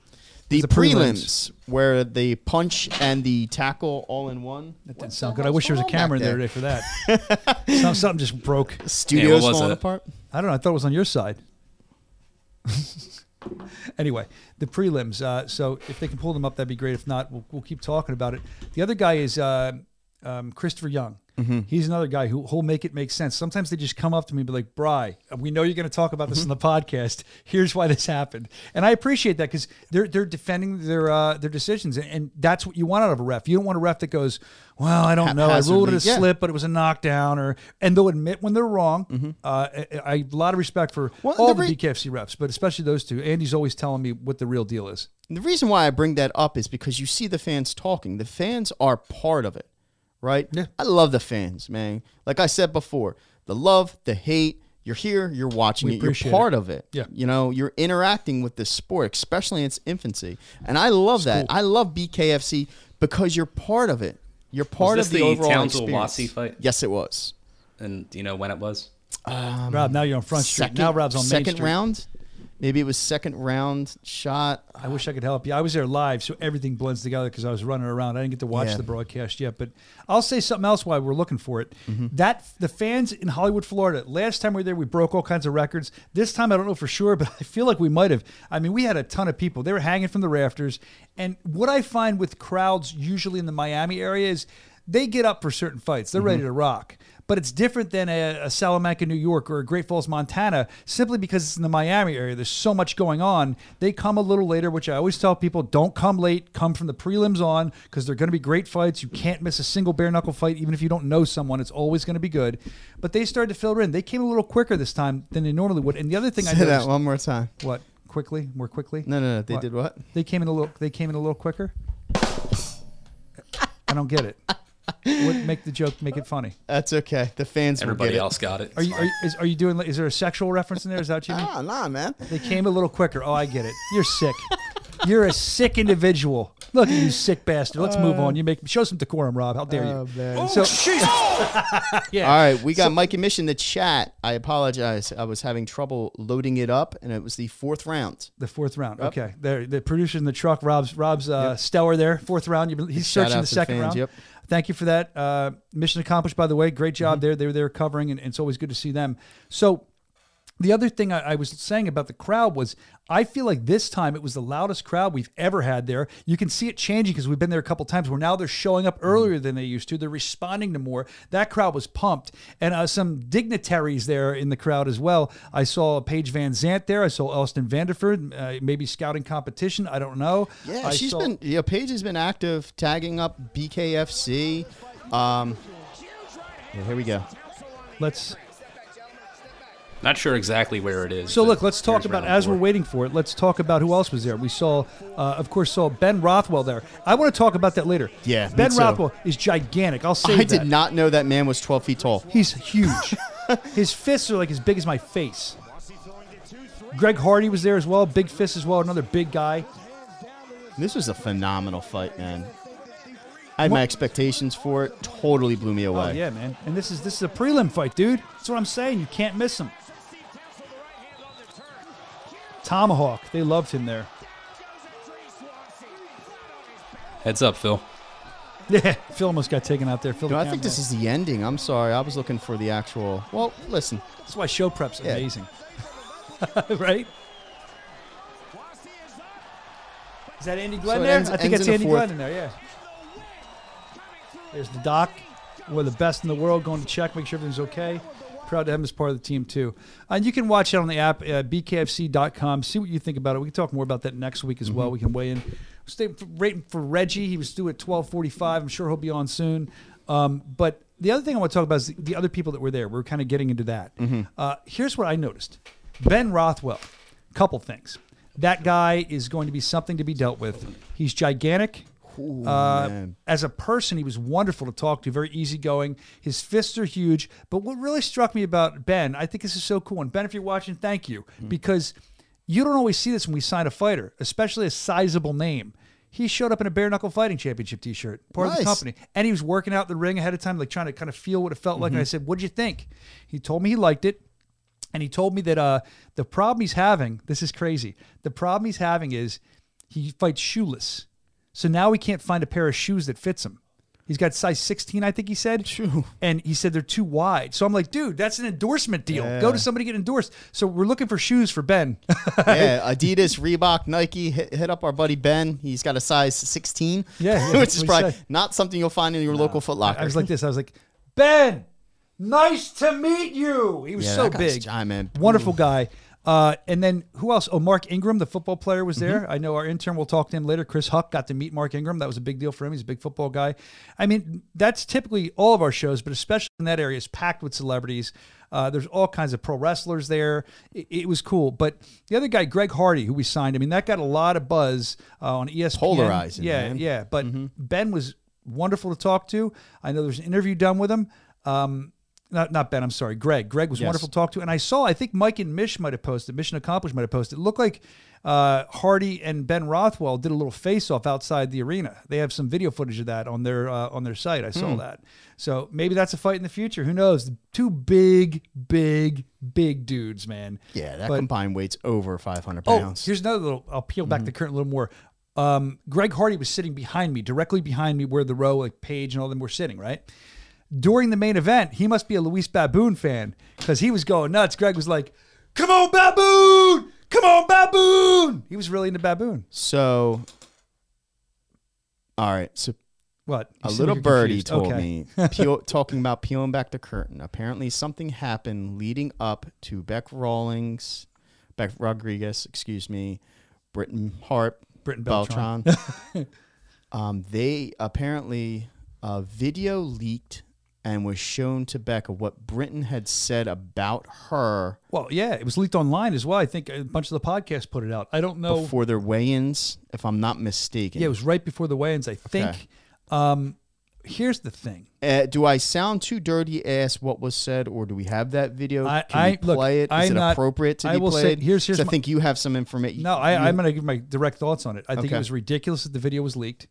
The, the prelims, prelims. where the punch and the tackle all in one. That didn't sound good. I wish there was a camera in there today for that. [LAUGHS] Some- something just broke. Studios was falling it? apart. I don't know. I thought it was on your side. [LAUGHS] anyway, the prelims. Uh, so if they can pull them up, that'd be great. If not, we'll, we'll keep talking about it. The other guy is uh, um, Christopher Young. Mm-hmm. He's another guy who who'll make it make sense. Sometimes they just come up to me and be like, "Bry, we know you're going to talk about this Mm-hmm. on the podcast. Here's why this happened." And I appreciate that because they're they're defending their uh, their decisions, and, and that's what you want out of a ref. You don't want a ref that goes, "Well, I don't know, I ruled it a yeah. slip, but it was a knockdown," or and they'll admit when they're wrong. Uh, I, I have a lot of respect for Mm-hmm. Well, all the the BKFC refs, but especially those two. Andy's always telling me what the real deal is. And the reason why I bring that up is because you see the fans talking. The fans are part of it, right? Yeah. I love the fans, man. Like I said before, the love, the hate. You're here. You're watching We it. You're part it. of it. Yeah. You know, you're interacting with this sport, especially in its infancy. And I love that. I love BKFC because you're part of it. You're part this of the, the overall Townsville experience. Wassey fight? Yes, it was. And do you know when it was? Rob, now you're on Front Street. Um, now Rob's on Main second Street. round. Maybe it was second round shot. I wish I could help you. I was there live, so everything blends together because I was running around. I didn't get to watch Yeah. the broadcast yet, but I'll say something else while we're looking for it. Mm-hmm. That the fans in Hollywood, Florida. Last time we were there, we broke all kinds of records. This time, I don't know for sure, [LAUGHS] but I feel like we might have. I mean, we had a ton of people. They were hanging from the rafters, and what I find with crowds usually in the Miami area is they get up for certain fights. They're ready to rock. But it's different than a, a Salamanca, New York, or a Great Falls, Montana, simply because it's in the Miami area. There's so much going on. They come a little later, which I always tell people don't come late. Come from the prelims on because they're going to be great fights. You can't miss a single bare knuckle fight, even if you don't know someone. It's always going to be good. But they started to fill in. They came a little quicker this time than they normally would. And the other thing I Say that one more time. what quickly, more quickly. No, no, no. They What? did what? They came in a little. They came in a little quicker. I don't get it. [LAUGHS] What make the joke make it funny? That's okay. The fans will Everybody get it. else got it. Are you are you, is, are you doing? Is there a sexual reference in there? Is that what you mean? Ah, nah, man. They came a little quicker. Oh, I get it. You're sick. You're a sick individual. Look at you, sick bastard. Let's move on. You make show some decorum, Rob. How dare you? man. So [LAUGHS] yeah. All right, we got Mike and Mish in the chat. I apologize. I was having trouble loading it up, and it was the fourth round. The fourth round. Okay. There, the producer in the truck, Rob's Rob's uh, stellar there. Fourth round. He's Shout searching out the to the second fans, round. yep. Thank you for that. Uh, mission accomplished, by the way. Great job there. They were there covering, and, and it's always good to see them. So, the other thing I, I was saying about the crowd was I feel like this time it was the loudest crowd we've ever had there. You can see it changing because we've been there a couple times where now they're showing up earlier than they used to. They're responding to more. That crowd was pumped. And uh, some dignitaries there in the crowd as well. I saw Paige Van Zant there. I saw Elston Vanderford, uh, maybe scouting competition. I don't know. Yeah, I she's saw- been. Yeah, Paige has been active, tagging up BKFC. Um, yeah, here we go. Let's Not sure exactly where it is. So look, let's talk about as four. we're waiting for it. Let's talk about who else was there. We saw, uh, of course, saw Ben Rothwell there. I want to talk about that later. Yeah, Ben too. Rothwell is gigantic. I'll say I that. did not know that man was 12 feet tall. He's huge. [LAUGHS] His fists are like as big as my face. Greg Hardy was there as well. Big fist as well. Another big guy. This was a phenomenal fight, man. I had my expectations for it. Totally blew me away. Oh yeah, man. And this is this is a prelim fight, dude. That's what I'm saying. You can't miss him. Tomahawk. They loved him there. Heads up, Phil. Yeah, [LAUGHS] Phil almost got taken out there. Phil, No, the I think this is the ending. I'm sorry. I was looking for the actual. Well, listen. That's why show prep's Yeah. amazing. [LAUGHS] right? Is that Andy Glenn So there? ends- I think ends that's Andy fourth. Glenn in there, yeah. There's the doc. One of the best in the world going to check, make sure everything's okay. Proud to have him as part of the team, too. And you can watch it on the app, uh, bkfc.com. See what you think about it. We can talk more about that next week as well. We can weigh in. Stay waiting for Reggie. He was due at 1245. I'm sure he'll be on soon. Um, but the other thing I want to talk about is the, the other people that were there. We're kind of getting into that. Uh, here's what I noticed Ben Rothwell, couple things. That guy is going to be something to be dealt with. He's gigantic. Uh, man. as a person, he was wonderful to talk to, very easygoing. His fists are huge. But what really struck me about Ben, I think this is so cool. And Ben, if you're watching, thank you. Because you don't always see this when we sign a fighter, especially a sizable name. He showed up in a bare knuckle fighting championship t shirt, part of the company. And he was working out the ring ahead of time, like trying to kind of feel what it felt like. And I said, What'd you think? He told me he liked it. And he told me that uh, the problem he's having, this is crazy. The problem he's having is he fights shoeless. So now he can't find a pair of shoes that fits him. He's got size 16, I think he said. Phew. And he said they're too wide. So I'm like, dude, that's an endorsement deal. Go to somebody get endorsed. So we're looking for shoes for Ben. [LAUGHS] yeah, Adidas, Reebok, Nike. Hit, hit up our buddy Ben. He's got a size 16. Yeah, yeah, [LAUGHS] which is probably not something you'll find in your local Foot Locker. I was like this. I was like, Ben, nice to meet you. He was Yeah, so big. giant, man. Wonderful guy. Uh, and then who else? Oh, Mark Ingram, the football player, was Mm-hmm. there. I know our intern. We'll talk to him later. Chris Huck got to meet Mark Ingram. That was a big deal for him. He's a big football guy. I mean, that's typically all of our shows, but especially in that area, is packed with celebrities. Uh, there's all kinds of pro wrestlers there. It, it was cool. But the other guy, Greg Hardy, who we signed, I mean, that got a lot of buzz uh, on ESPN. Polarizing, Yeah, man. Mm-hmm. yeah. But Ben was wonderful to talk to. I know there's an interview done with him. Um, not, not Ben, I'm sorry, Greg. Greg was Yes. wonderful to talk to. And I saw, I think Mike and Mish might have posted, Mission Accomplished might have posted. It looked like uh, Hardy and Ben Rothwell did a little face off outside the arena. They have some video footage of that on their uh, on their site. I saw Hmm. that. So maybe that's a fight in the future. Who knows? Two big, big, big dudes, man. yeah, that But- combined weight's over 500 pounds. Oh, here's another little. I'll peel back the curtain a little more. Um, Greg Hardy was sitting behind me, directly behind me, where the row, like Paige and all them were sitting. Right during the main event, he must be a Luis Baboon fan because he was going nuts. Greg was like, "Come on, Baboon! Come on, Baboon!" He was really into Baboon. so, all right. So What? You a little birdie confused. told Okay. me, [LAUGHS] peel, talking about peeling back the curtain. Apparently, something happened leading up to Beck Rawlings, Beck Rodriguez, excuse me, Britain Hart, Britain Beltran. Beltran. [LAUGHS] um, they apparently a video leaked and was shown to Becca what Britain had said about her Well, yeah, it was leaked online as well. I think a bunch of the podcasts put it out. I don't know. before their weigh-ins, if I'm not mistaken. yeah, it was right before the weigh-ins. I think. Okay. Um, here's the thing. Uh, do I sound too dirty? Ask what was said, or do we have that video? I- Can I- we look, play it? Is I'm it not- appropriate to I be will say- played? here's- here's 'Cause I think you have some information. No, I, I'm going to give my direct thoughts on it. I think Okay. it was ridiculous that the video was leaked.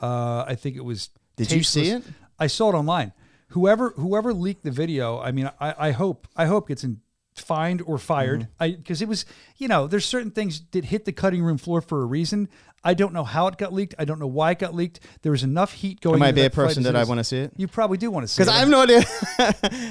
Uh, I think it was. Did you see it? I saw it online. Whoever whoever leaked the video, I mean, I, I hope I hope gets in, fined or fired. Mm-hmm. I because it was you know there's certain things that hit the cutting room floor for a reason. I don't know how it got leaked. I don't know why it got leaked. There was enough heat going. Am I a into bad that person that I want to see it? You probably do want to see it Because. I have no idea.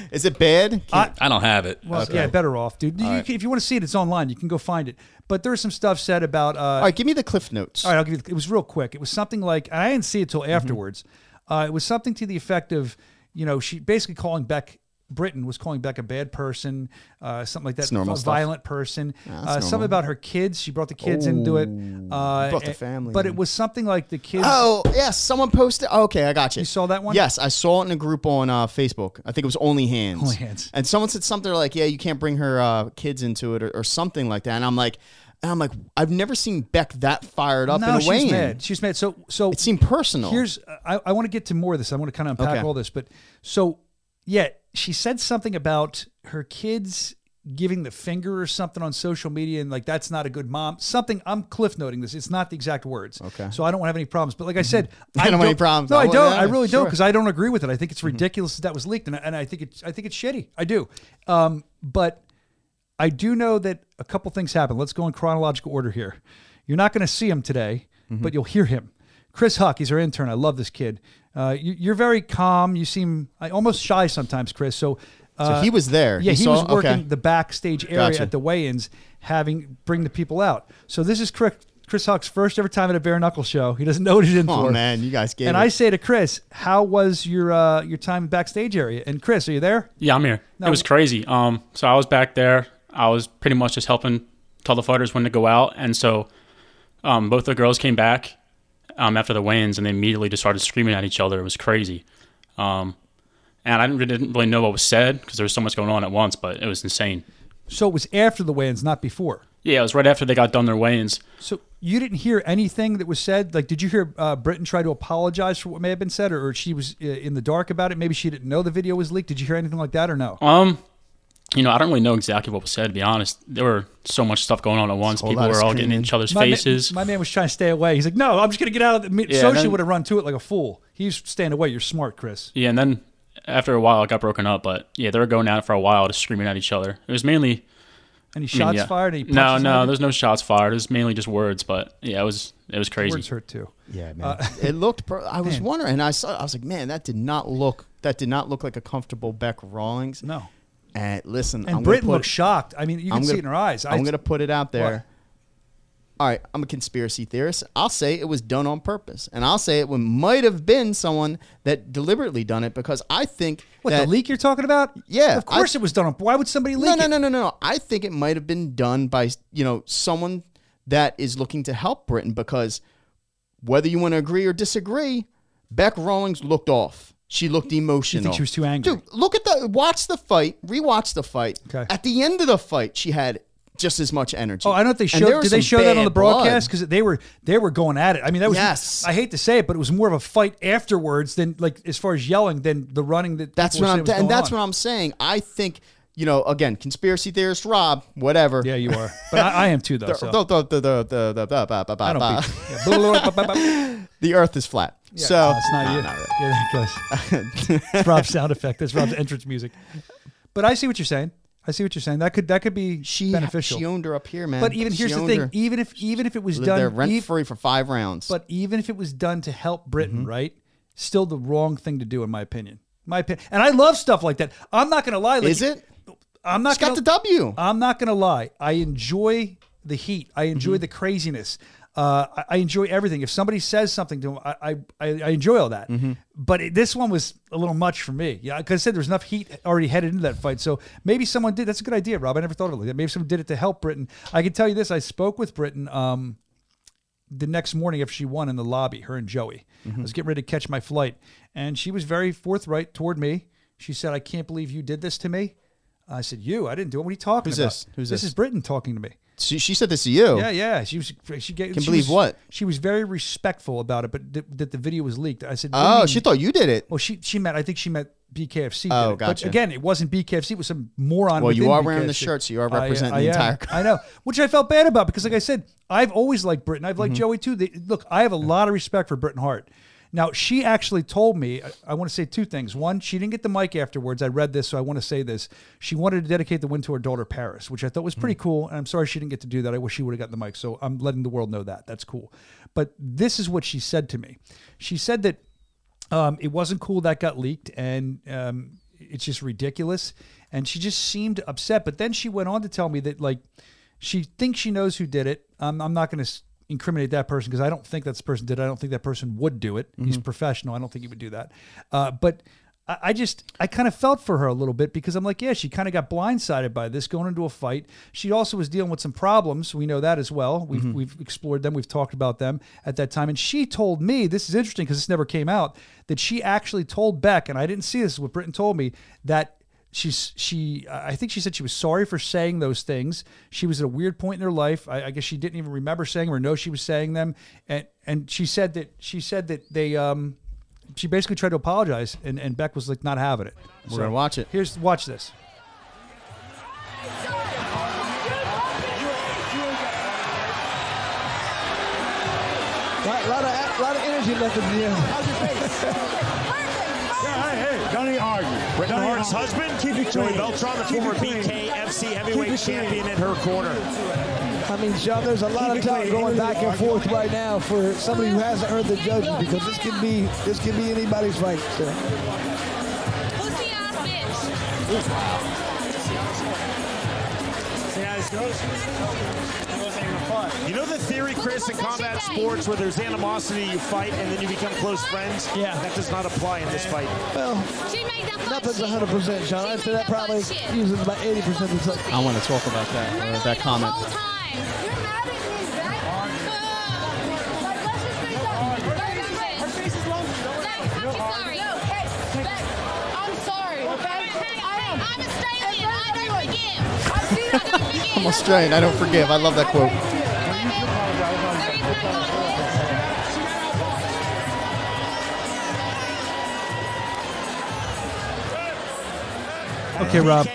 [LAUGHS] Is it bad? I- I don't have it. well, so- yeah, better off, dude. You right. if you want to see it, it's online. You can go find it. But there's some stuff said about. Uh, All right, give me the cliff notes. All right, I'll give you. It was real quick. It was something like and I didn't see it till Mm-hmm. afterwards. Uh, it was something to the effect of, you know, she basically calling Beck. Britain was calling Beck a bad person, uh, something like that. That's normal a stuff. violent person. that's uh, something about her kids. She brought the kids into it. Uh, Brought the family But in. it was something like the kids. Oh yes, someone posted. Okay, I got you. You saw that one? Yes, I saw it in a group on uh, Facebook. I think it was Only Hands. Only Hands. And someone said something like, "Yeah, you can't bring her uh, kids into it," or, or something like that. And I'm like, and I'm like, I've never seen Beck that fired up in no, a way. she's mad. She's mad. So, so It seemed personal. Here's I, I want to get to more of this. I want to kind of unpack Okay. all this, but so yeah, she said something about her kids giving the finger or something on social media and like that's not a good mom. Something I'm cliff noting this. It's not the exact words. Okay. So I don't have any problems. But like I said, [LAUGHS] I don't have any problems. No, I I don't. I really don't because I don't agree with it. I think it's ridiculous that that was leaked, and, I- and I think it's I think it's shitty. I do. Um, but I do know that a couple things happened. Let's go in chronological order here. You're not going to see him today, Mm-hmm. but you'll hear him. Chris Huck, he's our intern. I love this kid. Uh, you, you're very calm. You seem I, almost shy sometimes, Chris. So, so uh, he was there. yeah, he, saw, was working Okay. the backstage area Gotcha. at the weigh-ins, having bring the people out. So this is Chris, Chris Huck's first ever time at a bare knuckle show. He doesn't know what he's in Oh for. man, you guys gave And it. I say to Chris, "How was your uh, your time backstage area?" And Chris, are you there? Yeah, I'm here. No. It was crazy. Um, so I was back there. I was pretty much just helping tell the fighters when to go out, and so um, both the girls came back um, after the weigh-ins, and they immediately just started screaming at each other. It was crazy. Um, and I didn't, didn't really know what was said because there was so much going on at once, but it was insane. So it was after the weigh-ins, not before. Yeah, it was right after they got done their weigh-ins. So you didn't hear anything that was said. Like, did you hear uh, Britain try to apologize for what may have been said, or, or she was uh, in the dark about it? Maybe she didn't know the video was leaked. Did you hear anything like that, or no? Um, you know, I don't really know exactly what was said. To be honest, there were so much stuff going on at once. People were all getting in each other's My ma- faces. my man was trying to stay away. He's like, "No, I'm just gonna get out of the." Me- Yeah, Sochi would have run to it like a fool. He's staying away. You're smart, Chris. Yeah, and then after a while, it got broken up. But yeah, they were going at it for a while, just screaming at each other. It was mainly Any I mean, shots yeah. fired? Any no, no. There's no shots fired. It was mainly just words. But yeah, it was it was crazy. Words hurt too. Yeah, man. Uh, [LAUGHS] it looked. Per- I was man. wondering. I saw. I was like, man, that did not look. That did not look like a comfortable Beck Rawlings. No. And listen, And I'm Britain looked shocked. I mean, you can I'm see gonna- it in her eyes. I'm going to put it out there. What? All right, I'm a conspiracy theorist. I'll say it was done on purpose, and I'll say it might have been someone that deliberately done it because I think What that the leak you're talking about? Yeah, of course I- it was done. on- Why would somebody leak no, no, no, no, no. I think it might have been done by you know someone that is looking to help Britain because whether you want to agree or disagree, Beck Rawlings looked off. She looked emotional. You think she was too angry? Dude, look at the watch the fight, rewatch the fight. Okay. At the end of the fight, she had just as much energy. Oh, I know they showed. Did they show that on the broadcast? Because they were they were going at it. I mean, that was. Yes. I hate to say it, but it was more of a fight afterwards than like as far as yelling than the running that. That's what I'm. and that's on. what I'm saying. I think you know, again, conspiracy theorist Rob, whatever. Yeah, you are. But I, I am too, though. [LAUGHS] So. the the the the- Earth is flat. Yeah, so no, it's not you. [LAUGHS] Yeah, that goes. it's Rob's [LAUGHS] sound effect. That's Rob's entrance music. But I see what you're saying. I see what you're saying. That could that could be she beneficial. she owned her up here, man. but even here's the thing: her. even if even if it was lived done, there rent free for five rounds. but even if it was done to help Britain, Mm-hmm. right? Still the wrong thing to do, in my opinion. My opinion, and I love stuff like that. I'm not going to lie. Like, is it? I'm not She's got gonna, the W. I'm not going to lie. I enjoy the heat. I enjoy Mm-hmm. the craziness. Uh, I, I enjoy everything. If somebody says something to him, I I, I enjoy all that. Mm-hmm. But it, this one was a little much for me. Yeah, because I said there's enough heat already headed into that fight. So maybe someone did. That's a good idea, Rob. I never thought of it like that. Maybe someone did it to help Britain. I can tell you this. I spoke with Britain. Um, the next morning after she won in the lobby, her and Joey. I was getting ready to catch my flight, and she was very forthright toward me. She said, "I can't believe you did this to me." I said, "You? I didn't do it. What are you talking Who's about?" this? Who's this? this? is Britain talking to me. She, she said this to you. Yeah, yeah. She was. She gave. Can she believe was- what? She was very respectful about it, but th- that the video was leaked. I said, "What do you Oh, she thought you did it. Well, she she meant. I think she meant BKFC. Oh, gotcha. But again, it wasn't BKFC. It was some moron. Well, you are wearing the BKFC. shirt, so you are representing I the entire- [LAUGHS] I know, which I felt bad about because, like I said, I've always liked Britain. I've Mm-hmm. liked Joey too. They, look, I have a lot of respect for Britain Hart. Now, she actually told me, I, I want to say two things. One, she didn't get the mic afterwards. I read this, so I want to say this. She wanted to dedicate the win to her daughter, Paris, which I thought was pretty Mm. cool. And I'm sorry she didn't get to do that. I wish she would have gotten the mic. So I'm letting the world know that. That's cool. But this is what she said to me. She said that um, it wasn't cool that got leaked, and um, it's just ridiculous. And she just seemed upset. But then she went on to tell me that like she thinks she knows who did it. Um, I'm not going to incriminate that person because I don't think that person did. I don't think that person would do it. He's professional. I don't think he would do that. Uh, but I I just I kind of felt for her a little bit because I'm like, yeah, she kind of got blindsided by this going into a fight. She also was dealing with some problems. We know that as well. We've we've explored them. We've talked about them at that time. And she told me this is interesting because this never came out that she actually told Beck, and I didn't see this. What Britain told me that she's she I think she said she was sorry for saying those things. She was at a weird point in her life. I, I guess she didn't even remember saying them or know she was saying them. And and she said that she said that they um she basically tried to apologize and, and Beck was like not having it. We're gonna watch it. Here's watch this. Lot, lot of lot of energy left in the end. Hey, hey, don't even argue. Britain Don't Hart's argue. husband, Keep it Joey. Beltran, the Keep former. BKFC heavyweight Keep it clean. champion in her corner. I mean, Sean, there's a lot Keep of talk clean. going back and forth right now for somebody who hasn't heard the judges because this could be this could be anybody's fight. So. Pussy ass bitch. You know the theory, Chris, in combat sports where there's animosity, you fight, and then you become close friends? Yeah. That does not apply in this fight. Well, nothing's 100%, Sean. I'd say that probably uses about 80% of the. I want to talk about that, uh, that comment. I'm Australian. I don't forgive. I love that quote. Okay, Rob.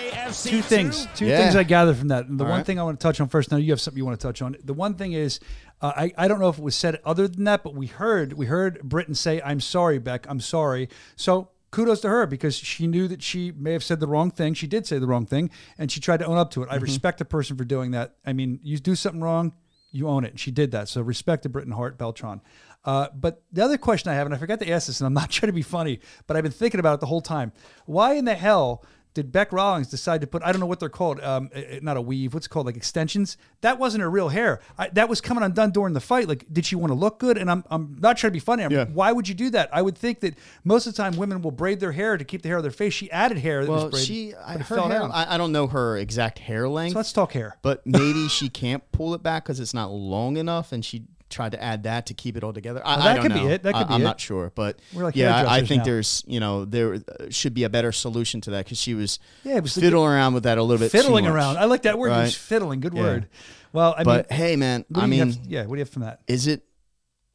Two things. Two Yeah. things I gathered from that. And the All one right. thing I want to touch on first. Now you have something you want to touch on. The one thing is, uh, I I don't know if it was said other than that, but we heard we heard Britain say, "I'm sorry, Beck. I'm sorry." So kudos to her because she knew that she may have said the wrong thing. She did say the wrong thing, and she tried to own up to it. I respect a person for doing that. I mean, you do something wrong. You own it. And she did that. So respect to Britain Hart Beltran. Uh, but the other question I have, and I forgot to ask this, and I'm not [LAUGHS] trying to be funny, but I've been thinking about it the whole time. Why in the hell did Beck Rawlings decide to put, I don't know what they're called, um, eh, eh, not a weave, what's it called, like extensions? That wasn't her real hair. I, that was coming undone during the fight. Like, did she want to look good? And I'm, I'm not trying to be funny. I'm, Yeah. Why would you do that? I would think that most of the time women will braid their hair to keep the hair on their face. She added hair that Well, was braided, she, I, her hair. I, I don't know her exact hair length. so let's talk hair. but maybe she can't pull it back because it's not long enough, and she tried to add that to keep it all together. I, Well, I that don't could be know. it. That could I, be I'm it. not sure, but We're like yeah, I, I think now. there's you know there should be a better solution to that because she was Yeah, it was fiddling around with that a little bit. fiddling around. I like that word. right? Fiddling. Good Yeah. word. Well, I but mean, hey, man, I mean, have- yeah. What do you have from that? is it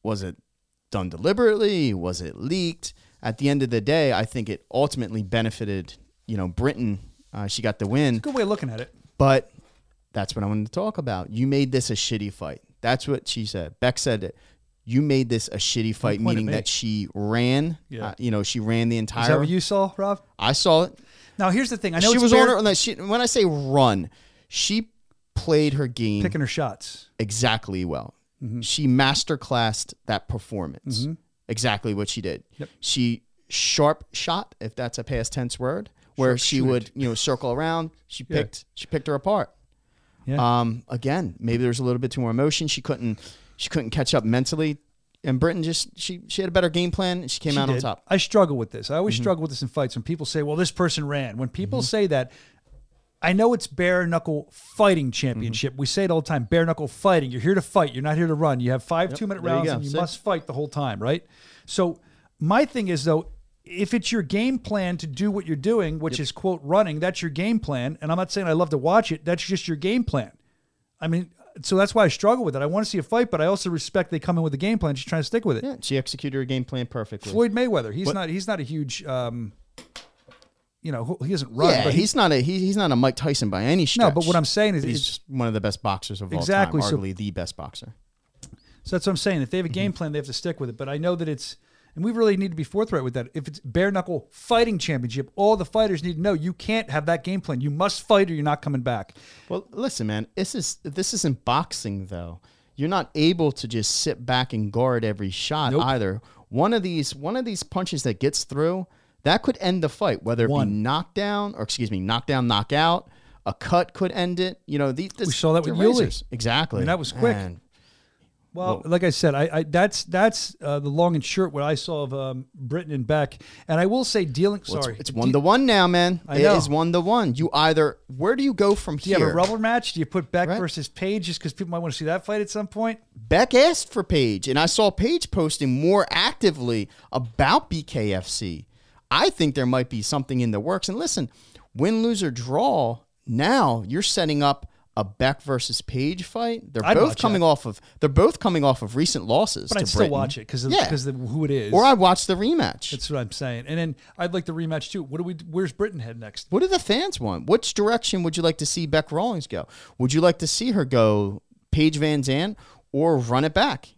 was it done deliberately? Was it leaked? At the end of the day, I think it ultimately benefited you know Britain. Uh, she got the win. Good way of looking at it. But that's what I wanted to talk about. You made this a shitty fight. That's what she said. Beck said that you made this a shitty fight, meaning me. that she ran. Yeah. uh, you know, she ran the entire. Is entire. that what you saw, Rob? I saw it. Now here's the thing. I know she was fair- on her. She, when I say run, she played her game picking her shots. exactly well. Mm-hmm. She masterclassed that performance. Exactly what she did. Yep. She sharp shot, if that's a past tense word, where she would you know circle around. She Yeah. picked she picked her apart. Yeah. Um, again, maybe there's a little bit too more emotion. She couldn't she couldn't catch up mentally. And Britain just she she had a better game plan. And she came She out on top. I struggle with this. I always Mm-hmm. struggle with this in fights when people say, "Well, this person ran." When people say that, I know it's bare knuckle fighting championship. Mm-hmm. We say it all the time: bare knuckle fighting. You're here to fight. You're not here to run. You have five two minute there you rounds, and you must fight the whole time, right? So my thing is though. If it's your game plan to do what you're doing, which is quote running, that's your game plan. And I'm not saying I love to watch it. That's just your game plan. I mean, so that's why I struggle with it. I want to see a fight, but I also respect they come in with a game plan. She's trying to stick with it. Yeah, she executed her game plan perfectly. Floyd Mayweather. He's not. He's not a huge. Um, you know, he doesn't run. yeah, but he- he's not a he, he's not a Mike Tyson by any stretch. no. But what I'm saying is, he's just one of the best boxers of Exactly, all so- time, arguably the best boxer. so that's what I'm saying. If they have a game plan, they have to stick with it. But I know that it's, and we really need to be forthright with that. If it's bare knuckle fighting championship, all the fighters need to know you can't have that game plan. You must fight or you're not coming back. Well, listen, man, this is this isn't boxing though. You're not able to just sit back and guard every shot Nope. either. One of these one of these punches that gets through that could end the fight, whether it be knockdown or excuse me, knockdown, knockout. A cut could end it. You know, these, this, We saw that with Yuli. Exactly. I mean, that was quick. Man, Well, like I said, I, I that's that's uh, the long and short what I saw of um, Britain and Beck. And I will say, dealing. well, sorry, it's, one to one now, man. I It know. is one to one. You either where do you go from Do you here? have a rubber match? Do you put Beck Right. versus Paige just because people might want to see that fight at some point? Beck asked for Paige, and I saw Paige posting more actively about BKFC. I think there might be something in the works. And listen, win, lose, or draw, now you're setting up a Beck versus Paige fight. They're I'd both coming that. off of they're both coming off of recent losses. But to I'd still Britain. watch it because of, Yeah. because of who it is. Or I'd watch the rematch. That's what I'm saying. And then I'd like the rematch too. What do we? Where's Britain head next? What do the fans want? Which direction would you like to see Beck Rawlings go? Would you like to see her go Paige Van Zant or run it back?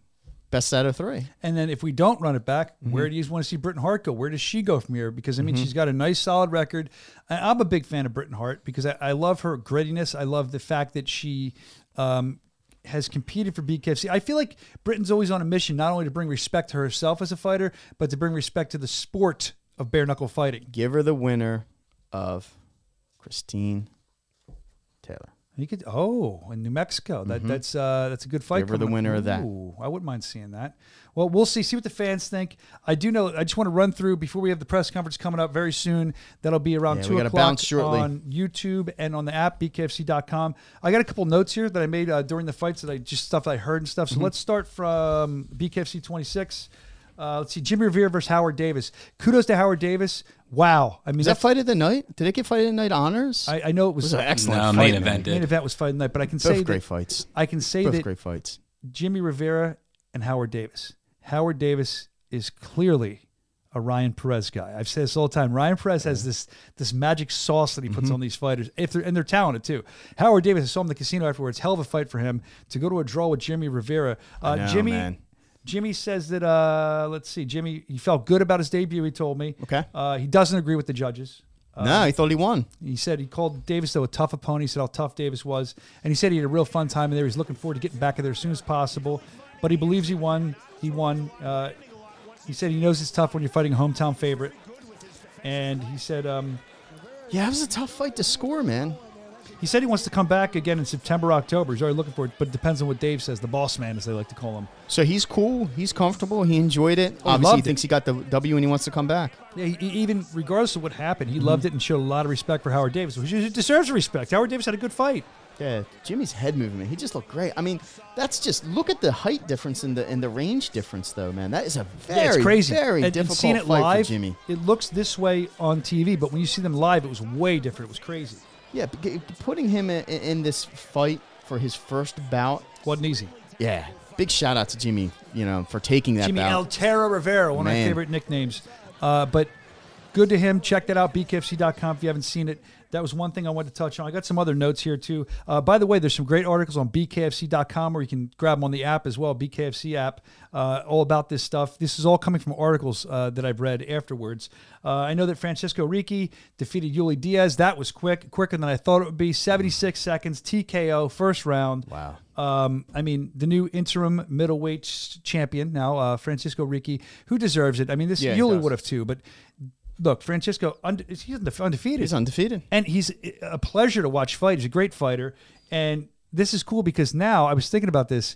Best out of three. And then if we don't run it back, Mm-hmm. where do you want to see Britain Hart go? Where does she go from here? Because I mean, she's got a nice, solid record. I- I'm a big fan of Britain Hart because I, I love her grittiness. I love the fact that she um, has competed for BKFC. I feel like Britain's always on a mission, not only to bring respect to herself as a fighter, but to bring respect to the sport of bare knuckle fighting. Give her the winner of Christine Taylor. You could oh in New Mexico that that's uh, that's a good fight. Mm-hmm. Give the winner of that. Ooh, I wouldn't mind seeing that. Well, we'll see. See what the fans think. I do know. I just want to run through before we have the press conference coming up very soon. That'll be around Yeah, two o'clock on YouTube and on the app bkfc.com. I got a couple notes here that I made uh, during the fights that I just stuff I heard and stuff. Mm-hmm. So let's start from BKFC 26. Uh, let's see, Jimmy Rivera versus Howard Davis. Kudos to Howard Davis. Wow. I mean, Is that fight of the night? Did it get fight of the night honors? I, I know it was, it was an excellent No, fight, main event main event was fight of the night, but I can say Both say great that, fights. I can say Both that great fights. Jimmy Rivera and Howard Davis. Howard Davis is clearly a Ryan Perez guy. I've said this all the time. Ryan Perez has this this magic sauce that he Mm-hmm. puts on these fighters, if they're and they're talented too. Howard Davis, I saw him in the casino afterwards. Hell of a fight for him to go to a draw with Jimmy Rivera. Uh, know, Jimmy. man. Jimmy says that uh, let's see, Jimmy he felt good about his debut. He told me. Okay. Uh, he doesn't agree with the judges. no, he thought he won. He said he called Davis though a tough opponent. He said how tough Davis was, and he said he had a real fun time in there. He's looking forward to getting back in there as soon as possible. But he believes he won. He won. Uh, he said he knows it's tough when you're fighting a hometown favorite, and he said um, Yeah, it was a tough fight to score, man. He said he wants to come back again in September, October. He's already looking for it, but it depends on what Dave says. The boss man, as they like to call him. So he's cool. He's comfortable. He enjoyed it. Oh, Obviously, he thinks he got the W and he wants to come back. Yeah, he, even regardless of what happened, Mm-hmm. he loved it and showed a lot of respect for Howard Davis, which he deserves respect. Howard Davis had a good fight. Yeah, Jimmy's head movement. He just looked great. I mean, that's just look at the height difference and the and the range difference, though, man. That is a very, yeah, crazy. very and, and difficult seeing it fight live, for Jimmy. it looks this way on TV, but when you see them live, it was way different. It was crazy. Yeah, putting him in, in this fight for his first bout. wasn't easy. Yeah, big shout out to Jimmy. You know, for taking that Jimmy bout. Altera Rivera, one of my favorite nicknames. Uh, but good to him. Check that out, bkfc.com if you haven't seen it. That was one thing I wanted to touch on. I got some other notes here too. Uh, by the way, there's some great articles on bkfc.com where you can grab them on the app as well, BKFC app, uh, all about this stuff. This is all coming from articles uh, that I've read afterwards. Uh, I know that Francisco Ricchi defeated Yuli Diaz. That was quick, quicker than I thought it would be. 76 seconds, TKO, first round. Wow. Um, I mean, the new interim middleweight champion now, uh, Francisco Ricchi, who deserves it. I mean, this Yeah, Yuli would have too, but look, Francisco, unde- he's undefe- undefeated. He's undefeated. and he's a pleasure to watch fight. He's a great fighter, and this is cool because now I was thinking about this.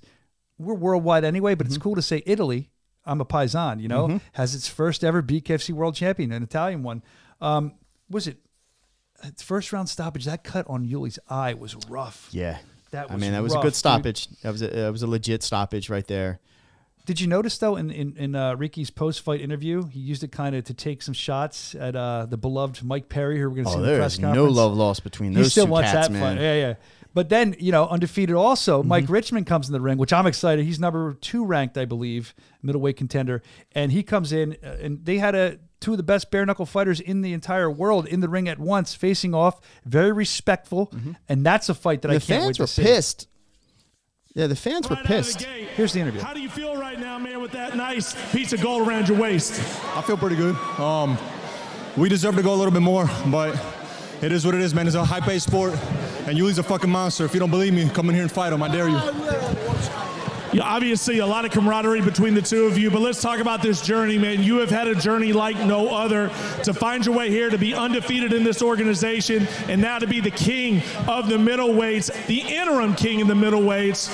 We're worldwide anyway, but Mm-hmm. it's cool to say Italy. I'm a paisan, you know, has its first ever BKFC world champion, an Italian one. Um, was it its first round stoppage? That cut on Yuli's eye was rough. Yeah. That was I mean, that was rough, a good dude. stoppage. That was a, that was a legit stoppage right there. Did you notice though in in, in uh, Ricky's post fight interview, he used it kind of to take some shots at uh, the beloved Mike Perry, who we're going to see Oh, in the press is no love lost between He those still two wants cats, that man. fight. Yeah, yeah. But then you know, undefeated also. Mm-hmm. Mike Richmond comes in the ring, which I'm excited. He's number two ranked, I believe, middleweight contender, and he comes in, uh, and they had a two of the best bare knuckle fighters in the entire world in the ring at once, facing off, very respectful, and that's a fight that I Mm-hmm. The can't wait fans were pissed. Yeah, the fans were Right out of the pissed. Here's the interview. How do you feel right now, man, with that nice piece of gold around your waist? I feel pretty good. Um, we deserve to go a little bit more, but it is what it is, man. It's a high-paced sport, and Yuli's a fucking monster. If you don't believe me, come in here and fight him. I dare you. Yeah, obviously, a lot of camaraderie between the two of you, but let's talk about this journey, man. You have had a journey like no other to find your way here, to be undefeated in this organization, and now to be the king of the middleweights, the interim king in the middleweights.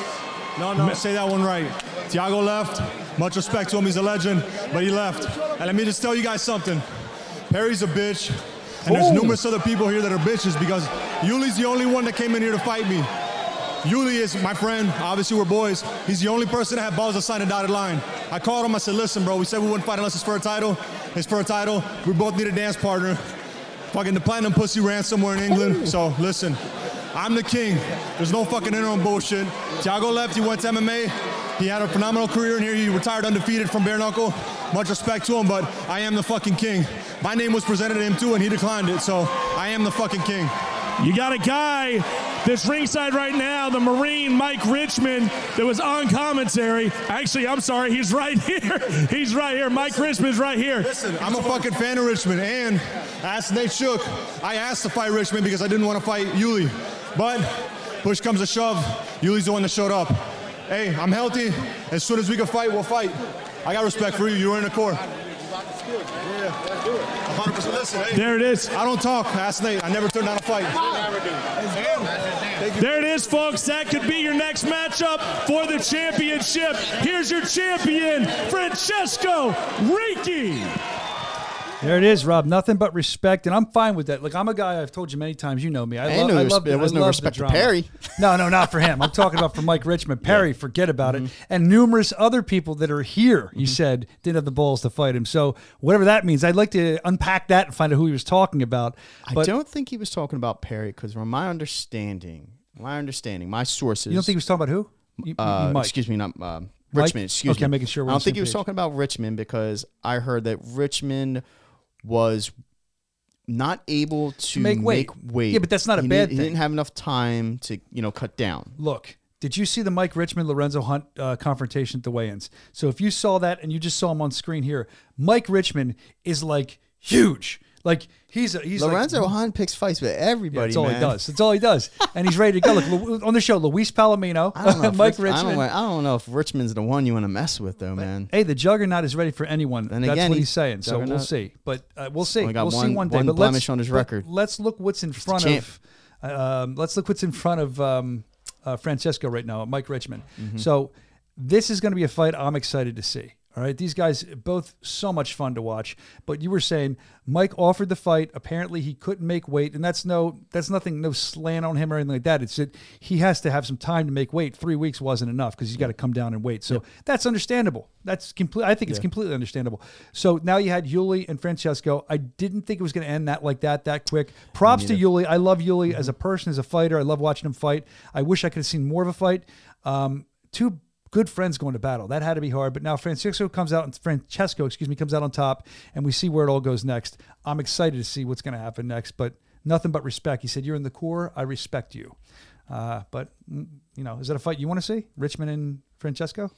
No, no, say that one right. Thiago left. Much respect to him. He's a legend, but he left. And let me just tell you guys something. Perry's a bitch, and there's Oh. numerous other people here that are bitches because Yuli's the only one that came in here to fight me. Yuli is my friend. Obviously, we're boys. He's the only person that had balls to sign a dotted line. I called him. I said, listen, bro, we said we wouldn't fight unless it's for a title. It's for a title. We both need a dance partner. Fucking the platinum pussy ran somewhere in England. So listen, I'm the king. There's no fucking interim bullshit. Thiago left. He went to MMA. He had a phenomenal career in here. He retired undefeated from bare knuckle. Much respect to him, but I am the fucking king. My name was presented to him too, and he declined it. So I am the fucking king. You got a guy that's ringside right now, the Marine Mike Richmond, that was on commentary. Actually, I'm sorry, he's right [LAUGHS] here. He's right here. Mike Richmond's right here. Listen, I'm a fucking fan of Richmond, and asked Nate Shook. I asked to fight Richmond because I didn't want to fight Yuli, but push comes to shove. Yuli's the one that showed up. Hey, I'm healthy. As soon as we can fight, we'll fight. I got respect for you. You're in the core. Yeah, 100%. Listen, hey, There it is. I don't talk. Ask Nate. I never turned down a fight. There it is, folks. That could be your next matchup for the championship. Here's your champion, Francesco Ricci. There it is, Rob. Nothing but respect, and I'm fine with that. Like I'm a guy. I've told you many times. You know me. I, Ain't love. no I love. there was I no respect to. Perry. No, no, not for him. I'm talking about for Mike Richmond. [LAUGHS] Perry, forget about it. And numerous other people that are here. You said didn't have the balls to fight him. So whatever that means, I'd like to unpack that and find out who he was talking about. I don't think he was talking about Perry because, from my understanding, my understanding, my sources. you don't think he was talking about who? You- uh, excuse me, not uh, Richmond. Excuse Okay, me. I'm making sure we're I don't think he was page. talking about Richmond because I heard that Richmond was not able to, make weight. weight. Yeah, but that's not a bad didn't- He didn't have enough time to you know cut down. Look, did you see the Mike Richmond Lorenzo Hunt uh, confrontation at the weigh-ins? So if you saw that and you just saw him on screen here, Mike Richmond is like huge. Like he's a, he's like- Lorenzo Hunt picks fights with Yeah, everybody. that's all man. he does. That's all he does, and he's ready to go. Look on the show, Luis Palomino, I don't know. [LAUGHS] if Mike Rich- I Richmond. don't, I don't know if Richmond's the one you want to mess with, though, man. Hey, the Juggernaut is ready for anyone. Then That's again, what he's saying. So we'll see. But uh, we'll see. We'll see one- one day. one but blemish let's, on his record. Let's look what's in front of. Um, let's look what's in front of um, uh, Francesco right now, Mike Richmond. Mm-hmm. So this is going to be a fight I'm excited to see. All right, these guys both so much fun to watch. But you were saying Mike offered the fight. Apparently he couldn't make weight, and that's no that's nothing no slant on him or anything like that. It's that he has to have some time to make weight. Three weeks wasn't enough because he's got to come down and wait. So that's understandable. That's complete. I think it's completely understandable. So now you had Yuli and Francesco. I didn't think it was going to end that like that that quick. Props to Yuli. I love Yuli as a person, as a fighter. I love watching him fight. I wish I could have seen more of a fight. Um, two good friends going to battle. That had to be hard. But now Francisco comes out and Francesco, excuse me, comes out on top, and we see where it all goes next. I'm excited to see what's going to happen next. But nothing but respect. He said, "You're in the core. I respect you." Uh, but mm, you know, is that a fight you want to see? Richmond and Francesco.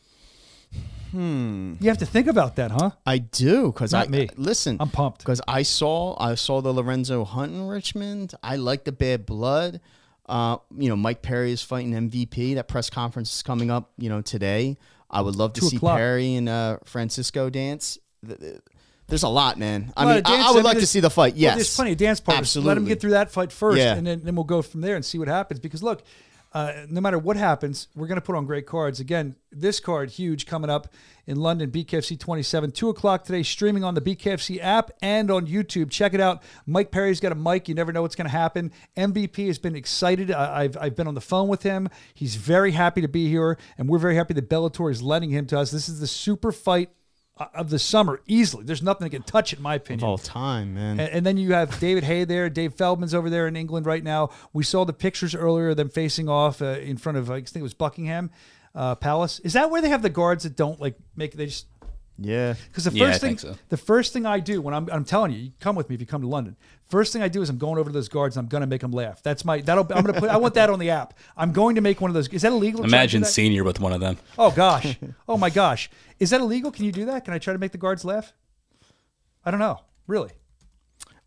Hmm. You have to think about that, huh? I do because I Not me. listen. I'm pumped. because I saw I saw the Lorenzo Hunt in Richmond. I like the bad blood. Uh, you know, Mike Perry is fighting MVP. That press conference is coming up. You know, today. I would love to Two see o'clock. Perry and uh, Francisco dance. Th- th- There's a lot, man. I mean, I, I would mean, like to see the fight. well, Yes, there's plenty of dance partners. Absolutely. Let him get through that fight first, Yeah. and then, then we'll go from there and see what happens. Because look, uh, no matter what happens, we're going to put on great cards. Again, this card huge coming up in London, BKFC 27, two o'clock today, streaming on the BKFC app and on YouTube. Check it out. Mike Perry's got a mic. You never know what's going to happen. MVP has been excited. I, I've I've been on the phone with him. He's very happy to be here, and we're very happy that Bellator is lending him to us. This is the super fight of the summer easily. There's nothing that can touch it, in my opinion. of all time, man. And, and then you have David Haye there. Dave Feldman's over there in England right now. We saw the pictures earlier of them facing off uh, in front of, I think it was Buckingham uh, Palace. Is that where they have the guards that don't like make, they just, yeah, because the first Yeah, thing, so. the first thing I do when I'm, I'm telling you, you come with me if you come to London. First thing I do is I'm going over to those guards and I'm gonna make them laugh. That's my that'll I'm gonna put I want that on the app. I'm going to make one of those. Is that illegal? to to Imagine that? senior with one of them. Oh gosh. [LAUGHS] Oh my gosh. Is that illegal? Can you do that? Can I try to make the guards laugh? I don't know. Really.